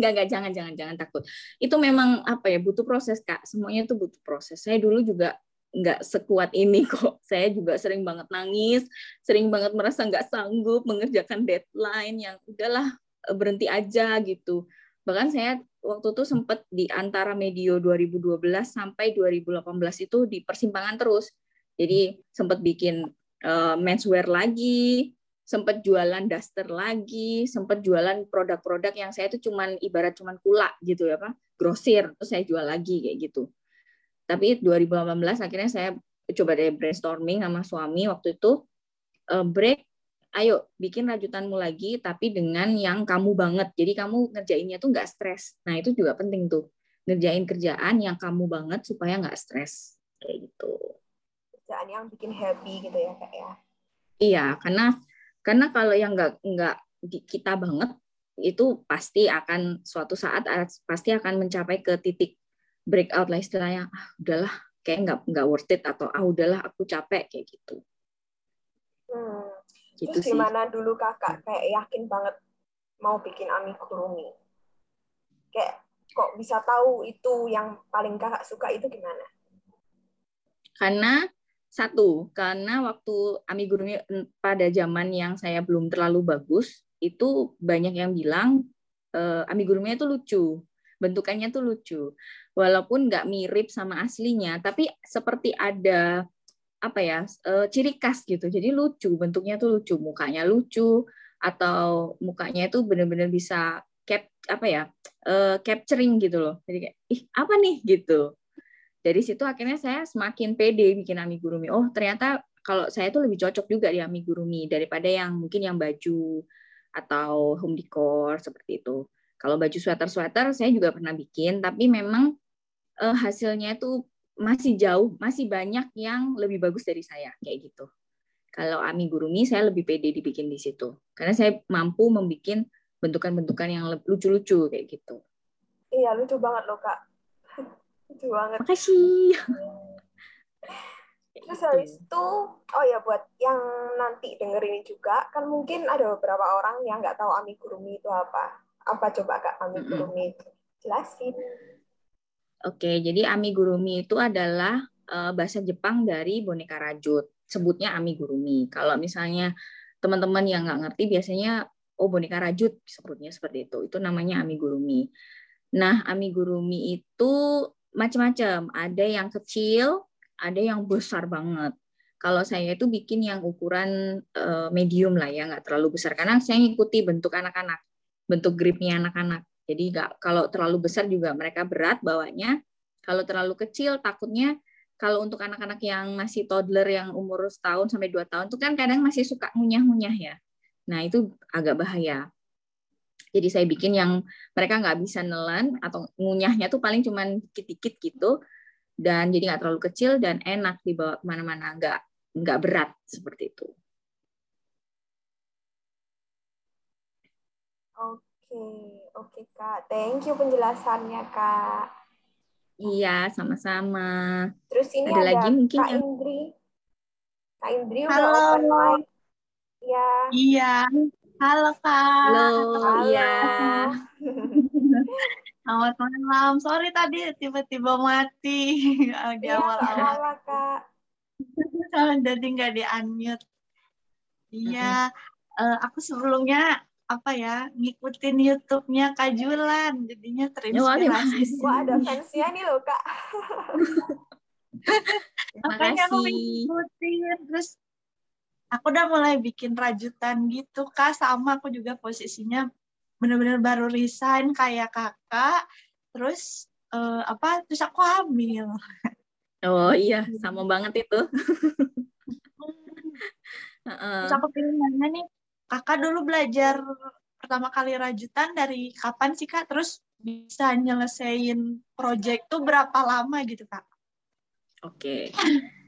Speaker 2: Enggak, enggak, jangan, jangan, jangan takut. Itu memang apa ya, butuh proses, Kak. Semuanya itu butuh proses. Saya dulu juga nggak sekuat ini kok. Saya juga sering banget nangis, sering banget merasa nggak sanggup mengerjakan deadline yang udahlah eh, berhenti aja gitu. Bahkan saya waktu itu sempat di antara medio 2012 sampai 2018 itu di persimpangan terus. Jadi sempat bikin uh, menswear lagi, sempat jualan daster lagi, sempat jualan produk-produk yang saya itu cuman ibarat cuman kula gitu ya Pak, grosir, terus saya jual lagi kayak gitu. Tapi 2018 akhirnya saya coba deh brainstorming sama suami waktu itu uh, break ayo bikin rajutanmu lagi tapi dengan yang kamu banget. Jadi kamu ngerjainnya tuh nggak stres. Nah itu juga penting tuh ngerjain kerjaan yang kamu banget supaya nggak stres kayak gitu.
Speaker 1: Kerjaan yang bikin happy gitu ya kak ya.
Speaker 2: Iya karena karena kalau yang nggak nggak kita banget itu pasti akan suatu saat pasti akan mencapai ke titik breakout lah istilahnya. Ah, udahlah, kayak nggak nggak worth it atau ah udahlah aku capek kayak gitu.
Speaker 1: Hmm. Gitu Terus sih. gimana dulu kakak kayak yakin banget mau bikin amigurumi? Kayak kok bisa tahu itu yang paling kakak suka itu gimana?
Speaker 2: Karena satu, karena waktu amigurumi pada zaman yang saya belum terlalu bagus, itu banyak yang bilang uh, amigurumi itu lucu, bentukannya tuh lucu. Walaupun nggak mirip sama aslinya, tapi seperti ada apa ya uh, ciri khas gitu. Jadi lucu, bentuknya tuh lucu, mukanya lucu, atau mukanya itu benar-benar bisa cap apa ya uh, capturing gitu loh. Jadi kayak ih apa nih gitu dari situ akhirnya saya semakin pede bikin amigurumi. Oh, ternyata kalau saya tuh lebih cocok juga di amigurumi daripada yang mungkin yang baju atau home decor seperti itu. Kalau baju sweater-sweater saya juga pernah bikin, tapi memang eh, hasilnya itu masih jauh, masih banyak yang lebih bagus dari saya kayak gitu. Kalau amigurumi saya lebih pede dibikin di situ, karena saya mampu membuat bentukan-bentukan yang lucu-lucu kayak gitu.
Speaker 1: Iya lucu banget loh kak Lucu banget.
Speaker 2: Makasih.
Speaker 1: Terus habis itu, oh ya buat yang nanti denger ini juga, kan mungkin ada beberapa orang yang nggak tahu amigurumi itu apa. Apa coba Kak amigurumi itu? Jelasin.
Speaker 2: Oke, jadi amigurumi itu adalah uh, bahasa Jepang dari boneka rajut. Sebutnya amigurumi. Kalau misalnya teman-teman yang nggak ngerti biasanya oh boneka rajut sebutnya seperti itu. Itu namanya amigurumi. Nah, amigurumi itu macam-macam. Ada yang kecil, ada yang besar banget. Kalau saya itu bikin yang ukuran uh, medium lah ya, nggak terlalu besar. Karena saya ngikuti bentuk anak-anak, bentuk gripnya anak-anak. Jadi nggak kalau terlalu besar juga mereka berat bawanya. Kalau terlalu kecil takutnya kalau untuk anak-anak yang masih toddler yang umur setahun sampai dua tahun itu kan kadang masih suka ngunyah-ngunyah ya. Nah itu agak bahaya. Jadi saya bikin yang mereka nggak bisa nelan atau ngunyahnya tuh paling cuman dikit-dikit gitu dan jadi nggak terlalu kecil dan enak dibawa ke mana-mana nggak nggak berat seperti itu.
Speaker 1: Oke, oke Kak. Thank you penjelasannya Kak.
Speaker 2: Iya, sama-sama.
Speaker 1: Terus ini
Speaker 2: ada,
Speaker 1: ada
Speaker 2: lagi mungkin
Speaker 1: Kak yang... Indri. Kak Indri udah Halo. open mic.
Speaker 3: Ya. Iya. Halo Kak.
Speaker 2: Halo, iya.
Speaker 4: Selamat malam. Sorry tadi tiba-tiba mati.
Speaker 1: Ya, awal-awal. Kak.
Speaker 4: Jadi nggak di-unmute. Iya, uh, aku sebelumnya apa ya ngikutin YouTube-nya Kak Julan, jadinya terinspirasi.
Speaker 1: Wah, ada fansnya nih loh Kak.
Speaker 4: Makanya aku ngikutin, terus aku udah mulai bikin rajutan gitu Kak, sama aku juga posisinya benar-benar baru resign kayak kakak. Terus uh, apa terus aku hamil.
Speaker 2: Oh iya. Sama banget itu.
Speaker 4: Terus aku pengen nanya nih? Kakak dulu belajar pertama kali rajutan dari kapan sih kak? Terus bisa nyelesain project tuh berapa lama gitu kak?
Speaker 2: Oke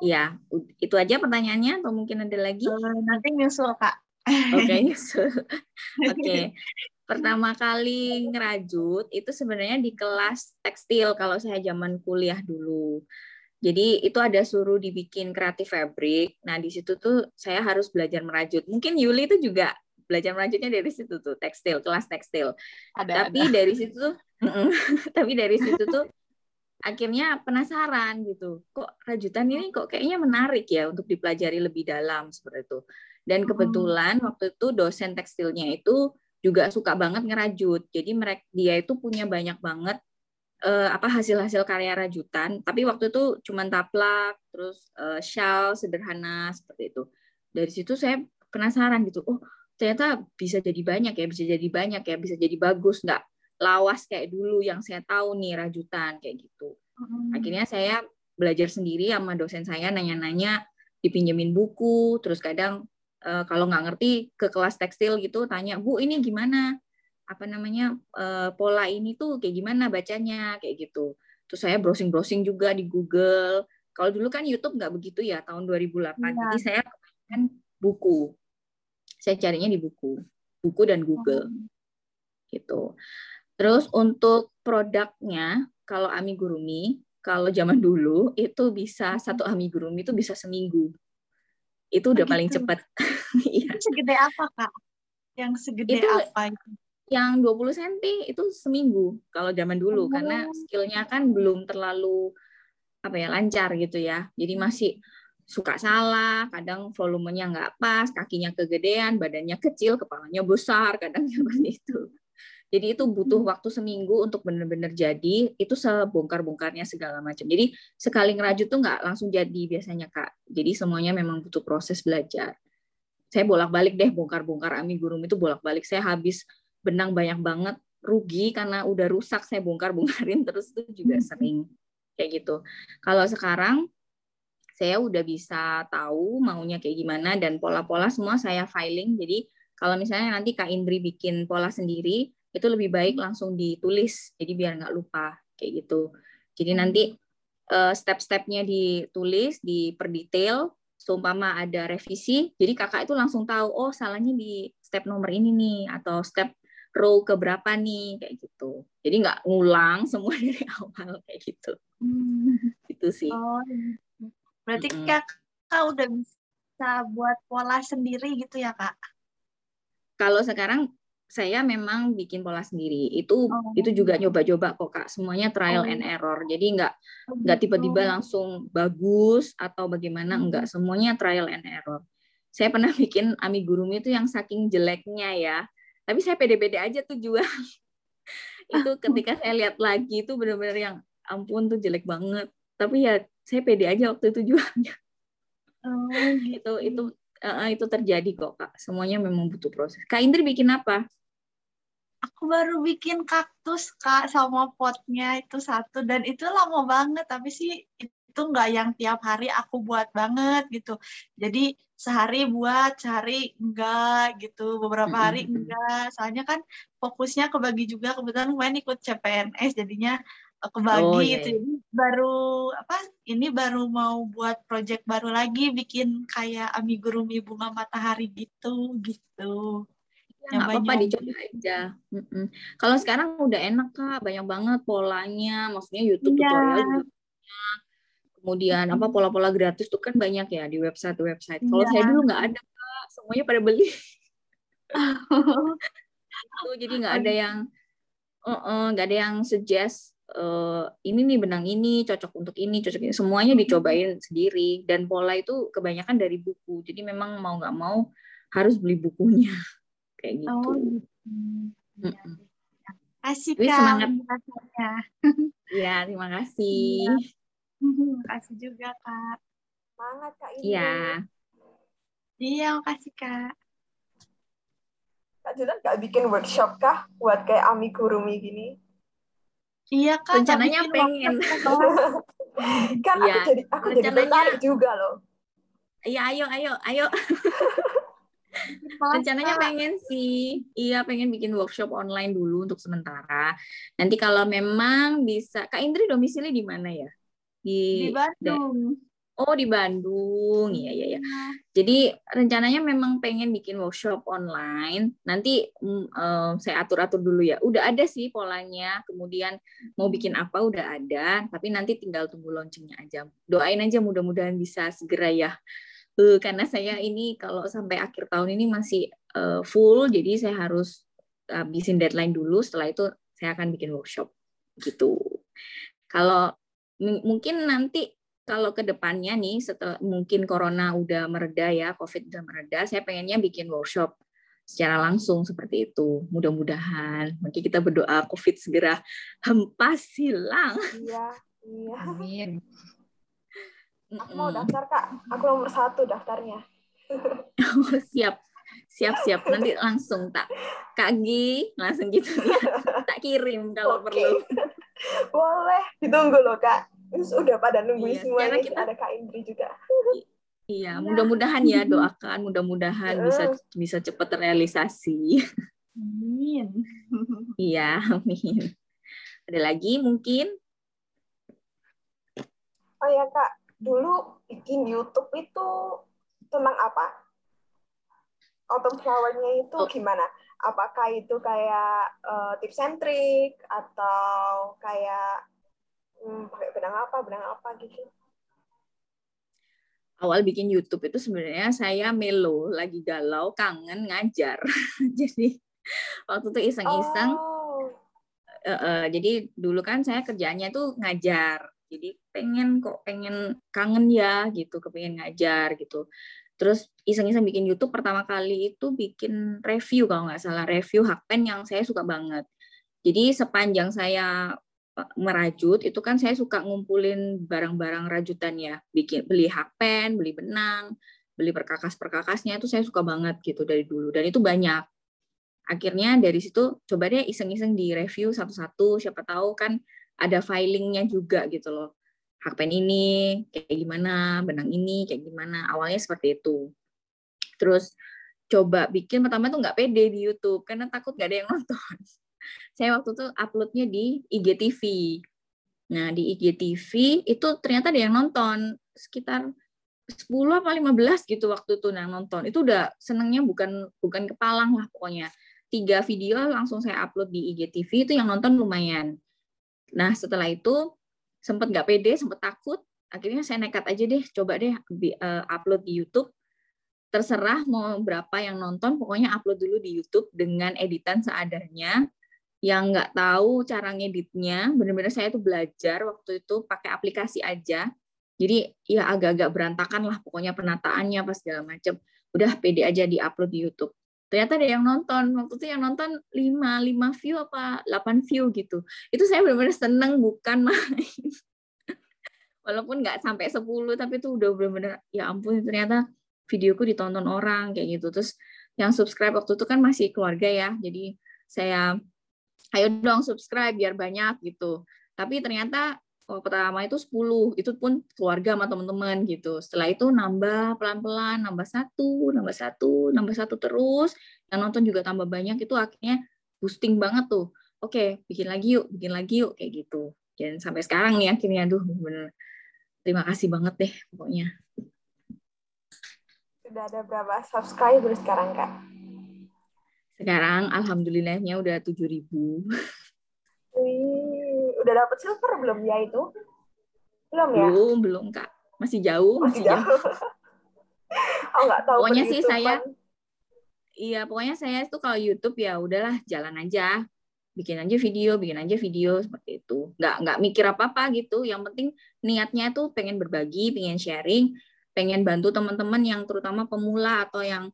Speaker 2: Iya, itu aja pertanyaannya atau mungkin ada lagi?
Speaker 4: Uh, nanti nyusul kak.
Speaker 2: Oke, okay, Oke. Okay. Pertama kali ngerajut itu sebenarnya di kelas tekstil kalau saya zaman kuliah dulu. Jadi itu ada suruh dibikin kreatif fabric. Nah, di situ tuh saya harus belajar merajut. Mungkin Yuli itu juga belajar merajutnya dari situ tuh, tekstil, kelas tekstil. Ada, tapi ada. dari situ tuh tapi dari situ tuh akhirnya penasaran gitu. Kok rajutan ini kok kayaknya menarik ya untuk dipelajari lebih dalam seperti itu. Dan kebetulan hmm. waktu itu dosen tekstilnya itu juga suka banget ngerajut. Jadi mereka dia itu punya banyak banget uh, apa hasil-hasil karya rajutan. Tapi waktu itu cuma taplak, terus uh, shawl sederhana seperti itu. Dari situ saya penasaran gitu. Oh ternyata bisa jadi banyak ya, bisa jadi banyak ya, bisa jadi bagus nggak lawas kayak dulu yang saya tahu nih rajutan kayak gitu. Hmm. Akhirnya saya belajar sendiri sama dosen saya nanya-nanya dipinjemin buku, terus kadang uh, kalau nggak ngerti ke kelas tekstil gitu tanya bu ini gimana? Apa namanya uh, pola ini tuh kayak gimana bacanya? Kayak gitu. Terus saya browsing browsing juga di Google. Kalau dulu kan YouTube nggak begitu ya tahun 2008 ya. jadi saya kan buku. Saya carinya di buku. Buku dan Google. Oh. gitu terus untuk produknya kalau amigurumi kalau zaman dulu itu bisa satu amigurumi itu bisa seminggu itu udah Begitu. paling cepat.
Speaker 4: Iya. segede apa kak? Yang segede itu, apa itu?
Speaker 2: Yang 20 cm itu seminggu kalau zaman dulu oh. karena skillnya kan belum terlalu apa ya lancar gitu ya. Jadi masih suka salah, kadang volumenya nggak pas, kakinya kegedean, badannya kecil, kepalanya besar, kadang seperti itu. Jadi itu butuh hmm. waktu seminggu untuk benar-benar jadi. Itu sebongkar-bongkarnya segala macam. Jadi sekali ngerajut tuh nggak langsung jadi biasanya kak. Jadi semuanya memang butuh proses belajar. Saya bolak-balik deh bongkar-bongkar amigurumi itu bolak-balik. Saya habis benang banyak banget rugi karena udah rusak saya bongkar-bongkarin terus itu juga hmm. sering kayak gitu. Kalau sekarang saya udah bisa tahu maunya kayak gimana dan pola-pola semua saya filing. Jadi kalau misalnya nanti Kak Indri bikin pola sendiri, itu lebih baik langsung ditulis jadi biar nggak lupa kayak gitu. Jadi nanti uh, step-stepnya ditulis di per detail seumpama ada revisi jadi kakak itu langsung tahu oh salahnya di step nomor ini nih atau step row keberapa nih kayak gitu. Jadi nggak ngulang semua dari awal kayak gitu. Hmm. itu sih. Oh
Speaker 4: berarti mm -hmm. kakak udah bisa buat pola sendiri gitu ya kak?
Speaker 2: Kalau sekarang saya memang bikin pola sendiri. Itu oh. itu juga nyoba-coba kok Kak. Semuanya trial oh. and error. Jadi nggak oh, nggak gitu. tiba-tiba langsung bagus atau bagaimana hmm. enggak. Semuanya trial and error. Saya pernah bikin amigurumi itu yang saking jeleknya ya. Tapi saya pede-pede aja tuh jual. itu ketika saya lihat lagi itu benar-benar yang ampun tuh jelek banget. Tapi ya saya pede aja waktu itu jualnya. Oh, gitu. itu itu uh, itu terjadi kok kak. Semuanya memang butuh proses. Kak Indri bikin apa?
Speaker 4: Aku baru bikin kaktus kak sama potnya itu satu. Dan itu lama banget tapi sih itu nggak yang tiap hari aku buat banget gitu. Jadi sehari buat sehari enggak gitu. Beberapa hari enggak soalnya kan fokusnya kebagi juga. Kebetulan main ikut CPNS jadinya eh, kebagi oh, iya. itu iya. baru apa ini baru mau buat project baru lagi bikin kayak amigurumi bunga matahari gitu gitu
Speaker 2: Ya, nggak apa-apa dicoba aja. Mm -mm. Kalau sekarang udah enak kak, banyak banget polanya. Maksudnya YouTube yeah. tutorial juga banyak. Kemudian apa pola-pola gratis tuh kan banyak ya di website-website. Kalau yeah. saya dulu nggak ada kak, semuanya pada beli. itu jadi nggak ada yang uh, uh, nggak ada yang suggest uh, ini nih benang ini cocok untuk ini cocok ini semuanya dicobain sendiri dan pola itu kebanyakan dari buku jadi memang mau nggak mau harus beli bukunya kayak gitu. Oh, gitu.
Speaker 4: Mm -mm. Kasih Kak. Semangat.
Speaker 2: Iya, terima kasih.
Speaker 4: Ya. Terima kasih juga Kak.
Speaker 1: Semangat Kak ini.
Speaker 2: Iya.
Speaker 4: Iya, makasih Kak.
Speaker 1: Kak Julian nggak bikin workshop kah buat kayak amigurumi gini?
Speaker 4: Iya kak.
Speaker 2: Rencananya pengen.
Speaker 1: kan iya. aku jadi aku Rencananya... jadi tertarik juga loh.
Speaker 2: Iya ayo ayo ayo. Rencananya pengen sih, iya pengen bikin workshop online dulu untuk sementara. Nanti kalau memang bisa, Kak Indri domisili di mana ya?
Speaker 4: Di, di Bandung.
Speaker 2: Oh di Bandung, iya iya iya. Jadi rencananya memang pengen bikin workshop online. Nanti um, saya atur-atur dulu ya. Udah ada sih polanya. Kemudian mau bikin apa udah ada. Tapi nanti tinggal tunggu launchingnya aja. Doain aja mudah-mudahan bisa segera ya. Uh, karena saya ini kalau sampai akhir tahun ini masih uh, full, jadi saya harus habisin deadline dulu. Setelah itu saya akan bikin workshop gitu. Kalau mungkin nanti kalau ke depannya nih setelah mungkin corona udah mereda ya, covid udah mereda, saya pengennya bikin workshop secara langsung seperti itu. Mudah-mudahan. Mungkin kita berdoa covid segera hempas hilang.
Speaker 1: Iya, iya. Amin. Aku mau daftar kak. Aku nomor satu daftarnya.
Speaker 2: oh, siap, siap, siap. Nanti langsung tak kaki langsung gitu ya. Tak kirim kalau okay. perlu.
Speaker 1: Boleh, ditunggu loh kak. Terus udah pada nungguin iya, semuanya kita ada Kak Indri juga.
Speaker 2: Iya, mudah-mudahan ya doakan, mudah-mudahan bisa bisa cepat terrealisasi.
Speaker 4: Amin.
Speaker 2: Iya, amin. Ada lagi mungkin?
Speaker 1: Oh ya Kak, dulu bikin YouTube itu tentang apa? Autumn Flower-nya itu oh. gimana? Apakah itu kayak uh, tips and trick atau kayak hmm, pakai benang apa benang apa gitu
Speaker 2: awal bikin YouTube itu sebenarnya saya melo lagi galau kangen ngajar jadi waktu itu iseng-iseng oh. uh, uh, jadi dulu kan saya kerjanya tuh ngajar jadi pengen kok pengen kangen ya gitu kepengen ngajar gitu. Terus iseng-iseng bikin YouTube pertama kali itu bikin review kalau nggak salah review hakpen yang saya suka banget. Jadi sepanjang saya merajut itu kan saya suka ngumpulin barang-barang rajutan ya. Bikin beli hakpen beli benang beli perkakas-perkakasnya itu saya suka banget gitu dari dulu. Dan itu banyak. Akhirnya dari situ coba deh iseng-iseng di review satu-satu siapa tahu kan ada filingnya juga gitu loh hakpen ini kayak gimana benang ini kayak gimana awalnya seperti itu terus coba bikin pertama tuh nggak pede di YouTube karena takut nggak ada yang nonton saya waktu itu uploadnya di IGTV. Nah, di IGTV itu ternyata ada yang nonton sekitar 10 apa 15 gitu waktu itu yang nonton. Itu udah senengnya bukan bukan kepalang lah pokoknya. Tiga video langsung saya upload di IGTV itu yang nonton lumayan. Nah, setelah itu sempat nggak pede, sempat takut. Akhirnya saya nekat aja deh, coba deh eh, upload di YouTube. Terserah mau berapa yang nonton, pokoknya upload dulu di YouTube dengan editan seadanya yang nggak tahu cara ngeditnya, benar-benar saya tuh belajar waktu itu pakai aplikasi aja. Jadi ya agak-agak berantakan lah pokoknya penataannya pas segala macam. Udah pede aja di-upload di YouTube. Ternyata ada yang nonton. Waktu itu yang nonton 5, 5 view apa 8 view gitu. Itu saya benar-benar seneng bukan main. Walaupun nggak sampai 10 tapi itu udah benar-benar ya ampun ternyata videoku ditonton orang kayak gitu. Terus yang subscribe waktu itu kan masih keluarga ya. Jadi saya ayo dong subscribe biar banyak gitu. Tapi ternyata pertama itu 10, itu pun keluarga sama teman-teman gitu. Setelah itu nambah pelan-pelan, nambah satu, nambah satu, nambah satu terus. Yang nonton juga tambah banyak itu akhirnya boosting banget tuh. Oke, bikin lagi yuk, bikin lagi yuk kayak gitu. Dan sampai sekarang nih akhirnya aduh bener terima kasih banget deh pokoknya.
Speaker 1: Sudah ada berapa subscriber sekarang, Kak?
Speaker 2: Sekarang alhamdulillahnya udah tujuh ribu.
Speaker 1: Udah dapet silver belum ya itu? Belum ya?
Speaker 2: Belum, belum Kak. Masih jauh, masih, masih jauh. jauh.
Speaker 1: oh, nggak tahu
Speaker 2: pokoknya sih saya Iya, pokoknya saya itu kalau YouTube ya udahlah jalan aja. bikin aja video, bikin aja video seperti itu. Nggak nggak mikir apa-apa gitu. Yang penting niatnya tuh pengen berbagi, pengen sharing, pengen bantu teman-teman yang terutama pemula atau yang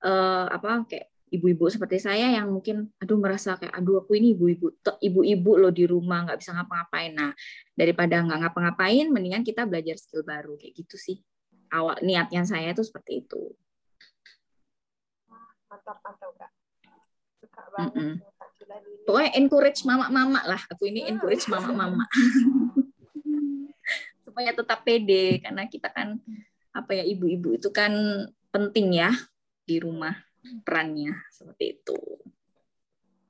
Speaker 2: uh, apa kayak ibu-ibu seperti saya yang mungkin aduh merasa kayak aduh aku ini ibu-ibu ibu-ibu loh di rumah nggak bisa ngapa-ngapain. Nah daripada nggak ngapa-ngapain mendingan kita belajar skill baru kayak gitu sih. Awal niatnya saya tuh seperti itu.
Speaker 1: Mantap mantap kak. Suka banget mm -hmm.
Speaker 2: pokoknya encourage mama-mama lah. Aku ini encourage mama-mama. Supaya tetap pede karena kita kan apa ya ibu-ibu itu kan penting ya di rumah perannya seperti itu.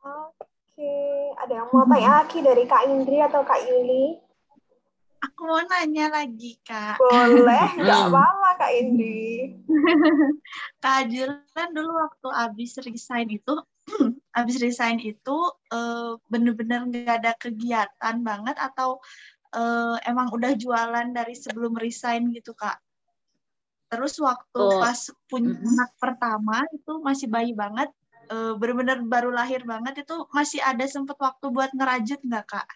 Speaker 1: Oke, ada yang mau tanya lagi dari Kak Indri atau Kak Yuli?
Speaker 4: Aku mau nanya lagi, Kak.
Speaker 1: Boleh, nggak apa-apa, Kak Indri.
Speaker 4: Kak Julan dulu waktu abis resign itu, abis resign itu uh, bener-bener nggak ada kegiatan banget atau uh, emang udah jualan dari sebelum resign gitu, Kak? Terus waktu oh. pas punya anak pertama itu masih bayi banget, uh, benar-benar baru lahir banget itu masih ada sempat waktu buat ngerajut nggak kak?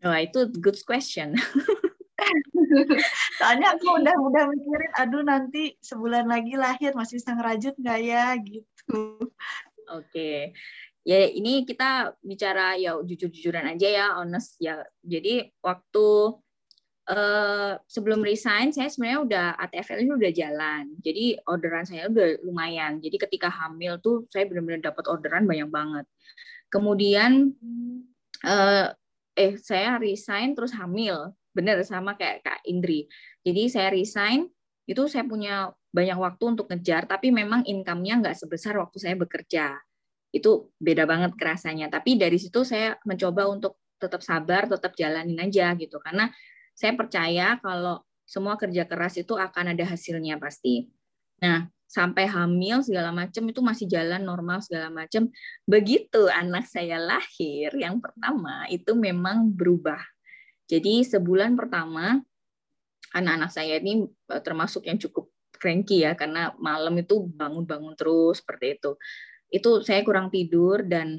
Speaker 2: Wah oh, itu good question.
Speaker 4: Soalnya aku udah udah mikirin, aduh nanti sebulan lagi lahir masih bisa ngerajut nggak ya gitu.
Speaker 2: Oke, okay. ya ini kita bicara ya jujur-jujuran aja ya, honest ya. Jadi waktu uh, sebelum resign saya sebenarnya udah ATFL ini udah jalan. Jadi orderan saya udah lumayan. Jadi ketika hamil tuh saya benar-benar dapat orderan banyak banget. Kemudian uh, eh saya resign terus hamil. Bener sama kayak Kak Indri. Jadi saya resign itu saya punya banyak waktu untuk ngejar tapi memang income-nya nggak sebesar waktu saya bekerja. Itu beda banget kerasanya. Tapi dari situ saya mencoba untuk tetap sabar, tetap jalanin aja gitu. Karena saya percaya kalau semua kerja keras itu akan ada hasilnya pasti. Nah, sampai hamil segala macam itu masih jalan normal segala macam. Begitu anak saya lahir yang pertama itu memang berubah. Jadi sebulan pertama anak-anak saya ini e, termasuk yang cukup cranky ya karena malam itu bangun-bangun terus seperti itu. Itu saya kurang tidur dan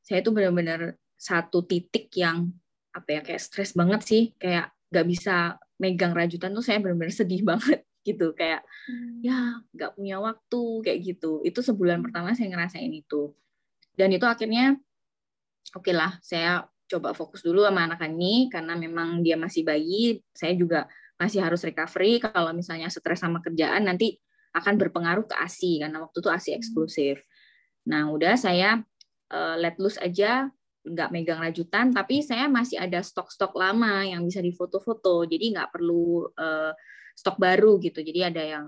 Speaker 2: saya itu benar-benar satu titik yang apa ya kayak stres banget sih. Kayak nggak bisa megang rajutan tuh saya benar-benar sedih banget gitu. Kayak hmm. ya nggak punya waktu kayak gitu. Itu sebulan pertama saya ngerasain itu. Dan itu akhirnya oke okay lah saya coba fokus dulu sama anak ini karena memang dia masih bayi. Saya juga masih harus recovery. Kalau misalnya stres sama kerjaan nanti akan berpengaruh ke ASI karena waktu itu ASI hmm. eksklusif. Nah udah saya uh, let loose aja nggak megang rajutan, tapi saya masih ada stok-stok lama yang bisa difoto-foto, jadi nggak perlu uh, stok baru gitu. Jadi ada yang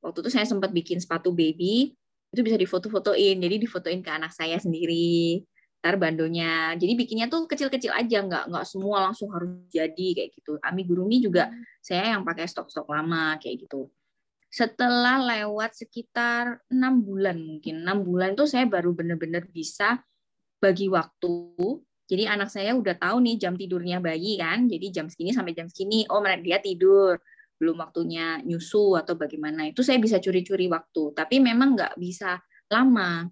Speaker 2: waktu itu saya sempat bikin sepatu baby, itu bisa difoto-fotoin, jadi difotoin ke anak saya sendiri, ntar bandonya. Jadi bikinnya tuh kecil-kecil aja, nggak nggak semua langsung harus jadi kayak gitu. Amigurumi juga saya yang pakai stok-stok lama kayak gitu. Setelah lewat sekitar enam bulan mungkin enam bulan itu saya baru benar-benar bisa bagi waktu. Jadi anak saya udah tahu nih jam tidurnya bayi kan. Jadi jam segini sampai jam segini, oh dia tidur. Belum waktunya nyusu atau bagaimana. Itu saya bisa curi-curi waktu. Tapi memang nggak bisa lama.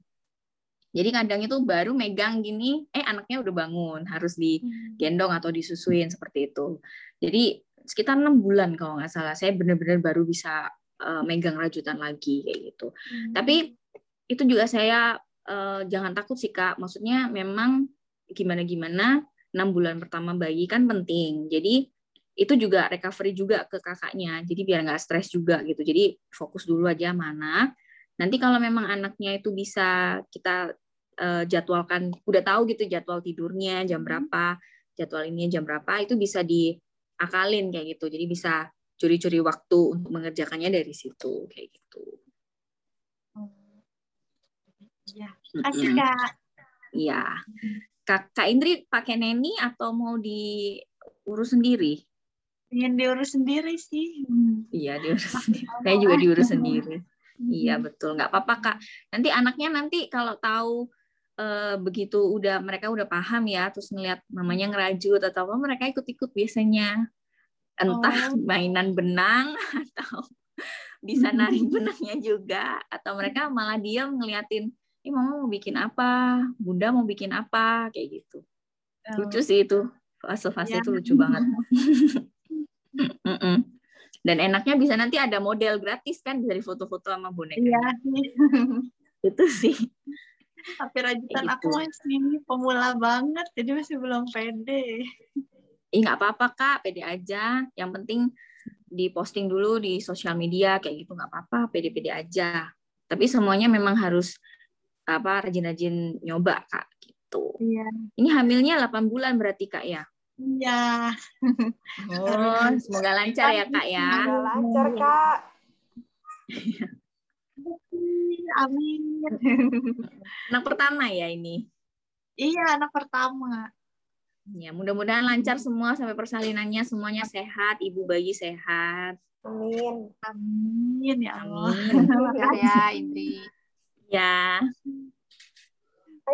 Speaker 2: Jadi kadang itu baru megang gini, eh anaknya udah bangun, harus digendong atau disusuin seperti itu. Jadi sekitar enam bulan kalau nggak salah, saya benar-benar baru bisa uh, megang rajutan lagi kayak gitu. Hmm. Tapi itu juga saya uh, jangan takut sih kak. Maksudnya memang gimana gimana enam bulan pertama bayi kan penting. Jadi itu juga recovery juga ke kakaknya. Jadi biar nggak stres juga gitu. Jadi fokus dulu aja mana. Nanti kalau memang anaknya itu bisa kita uh, jadwalkan, udah tahu gitu jadwal tidurnya jam hmm. berapa, jadwal ini jam berapa, itu bisa diakalin kayak gitu. Jadi bisa curi-curi waktu untuk mengerjakannya dari situ kayak gitu.
Speaker 4: Asik, Kak.
Speaker 2: Iya. Kak, Kak Indri pakai neni atau mau diurus sendiri?
Speaker 4: Ingin diurus sendiri sih.
Speaker 2: Iya, diurus sendiri. Saya juga diurus sendiri. Iya, betul. Nggak apa-apa, Kak. Nanti anaknya nanti kalau tahu eh, begitu udah mereka udah paham ya, terus ngeliat mamanya ngerajut atau apa, mereka ikut-ikut biasanya. Entah oh. mainan benang atau bisa narik benangnya juga atau mereka malah diam ngeliatin ini mama mau bikin apa? Bunda mau bikin apa? Kayak gitu. Oh. lucu sih itu. Fase-fase ya. itu lucu banget. Dan enaknya bisa nanti ada model gratis kan dari foto-foto sama boneka iya itu sih.
Speaker 4: Tapi rajutan gitu. aku masih pemula banget jadi masih belum pede.
Speaker 2: Ih nggak apa-apa kak. Pede aja. Yang penting diposting dulu di sosial media kayak gitu nggak apa-apa. Pede-pede aja. Tapi semuanya memang harus apa rajin-rajin nyoba kak gitu. Iya. Ini hamilnya 8 bulan berarti kak ya?
Speaker 4: Iya.
Speaker 2: Oh, semoga lancar ya kak ya.
Speaker 1: Semoga lancar kak.
Speaker 4: Amin.
Speaker 2: Anak pertama ya ini?
Speaker 4: Iya, anak pertama.
Speaker 2: Ya, mudah-mudahan lancar semua sampai persalinannya semuanya sehat, ibu bayi sehat.
Speaker 1: Amin.
Speaker 4: Amin ya Allah. Amin.
Speaker 3: ya Indri.
Speaker 2: Ya.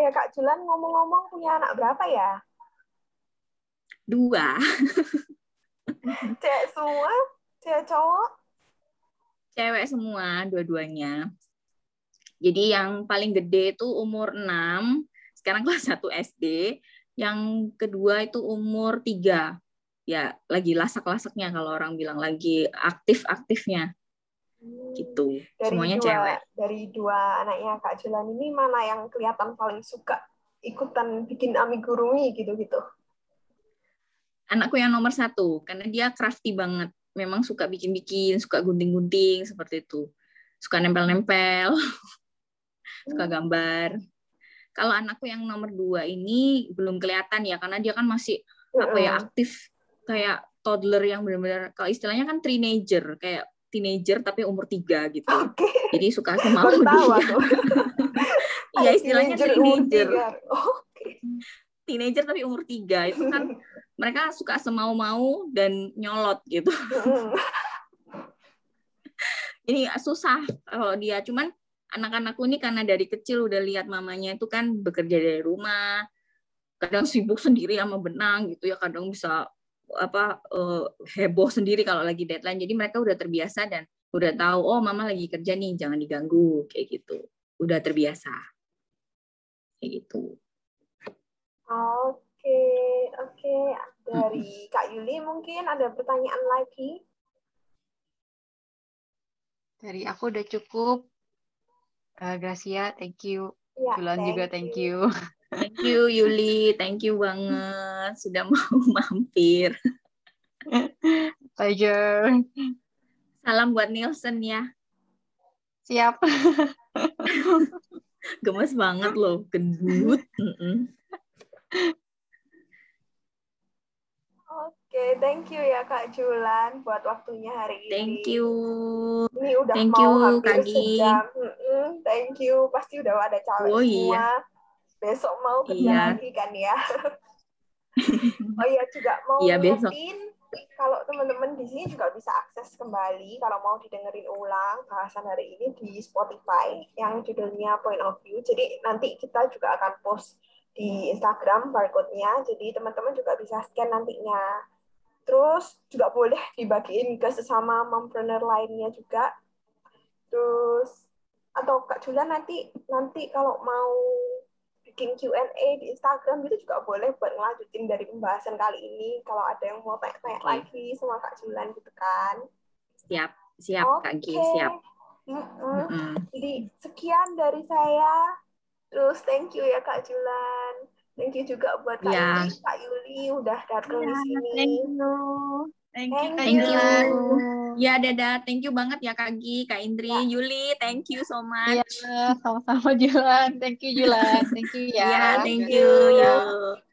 Speaker 1: Ya Kak Julan ngomong-ngomong punya anak berapa ya?
Speaker 2: Dua.
Speaker 1: Cewek semua? Cewek cowok?
Speaker 2: Cewek semua, dua-duanya. Jadi yang paling gede itu umur 6, sekarang kelas 1 SD. Yang kedua itu umur 3. Ya, lagi lasak-lasaknya kalau orang bilang lagi aktif-aktifnya gitu. Dari semuanya
Speaker 1: dua,
Speaker 2: cewek.
Speaker 1: dari dua anaknya kak Julan ini mana yang kelihatan paling suka ikutan bikin amigurumi gitu gitu
Speaker 2: anakku yang nomor satu karena dia crafty banget. Memang suka bikin-bikin suka gunting-gunting seperti itu. Suka nempel-nempel suka hmm. gambar. Kalau anakku yang nomor dua ini belum kelihatan ya karena dia kan masih apa ya aktif kayak toddler yang benar-benar kalau istilahnya kan teenager kayak teenager tapi umur tiga gitu. Okay. Jadi suka semau dia. Iya istilahnya teenager. Okay. Teenager tapi umur tiga itu kan mereka suka semau-mau dan nyolot gitu. Ini susah kalau dia cuman anak-anakku ini karena dari kecil udah lihat mamanya itu kan bekerja dari rumah, kadang sibuk sendiri sama benang gitu ya, kadang bisa apa uh, heboh sendiri kalau lagi deadline. Jadi mereka udah terbiasa dan udah tahu oh mama lagi kerja nih, jangan diganggu kayak gitu. Udah terbiasa. Kayak gitu.
Speaker 1: Oke, oke. Dari Kak Yuli mungkin ada pertanyaan lagi?
Speaker 3: Dari aku udah cukup. Uh, Gracia, thank you. Ya, Julan juga thank you.
Speaker 2: Thank you Yuli, thank you banget sudah mau mampir.
Speaker 3: Pleasure.
Speaker 2: Salam buat Nielsen ya.
Speaker 3: Siap.
Speaker 2: Gemes banget loh, gendut.
Speaker 1: Oke, thank you ya Kak Julan buat waktunya hari ini.
Speaker 2: Thank you.
Speaker 1: Ini udah
Speaker 2: thank
Speaker 1: mau
Speaker 2: you,
Speaker 1: hampir sejam. Thank you, pasti udah ada calon oh, semua. Iya besok mau kerja iya. lagi kan ya. oh iya juga mau
Speaker 2: iya, besok.
Speaker 1: kalau teman-teman di sini juga bisa akses kembali kalau mau didengerin ulang bahasan hari ini di Spotify yang judulnya Point of View. Jadi nanti kita juga akan post di Instagram barcode-nya. Jadi teman-teman juga bisa scan nantinya. Terus juga boleh dibagiin ke sesama mompreneur lainnya juga. Terus atau Kak Julia nanti nanti kalau mau bikin Q&A di Instagram itu juga boleh buat ngelanjutin dari pembahasan kali ini kalau ada yang mau tanya-tanya okay. lagi sama Kak Julan gitu kan.
Speaker 2: Siap, siap okay. Kak Gi, siap.
Speaker 1: Mm -mm. Mm -mm. Jadi sekian dari saya. Terus thank you ya Kak Julan. Thank you juga buat Kak, yeah. Yuli, Kak Yuli udah datang yeah, di sini.
Speaker 4: Thank you. Thank you.
Speaker 2: Thank you. Ya, dadah. Thank you banget ya Kak Gi, Kak Indri, ya. Yuli. Thank you so much.
Speaker 3: Ya, sama-sama Julan. Thank you Julan. Thank you ya.
Speaker 2: Ya, thank you.
Speaker 1: Ya.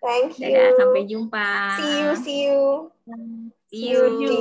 Speaker 1: Thank you.
Speaker 2: Dadah, sampai jumpa.
Speaker 1: See you, see you.
Speaker 2: See you. See you.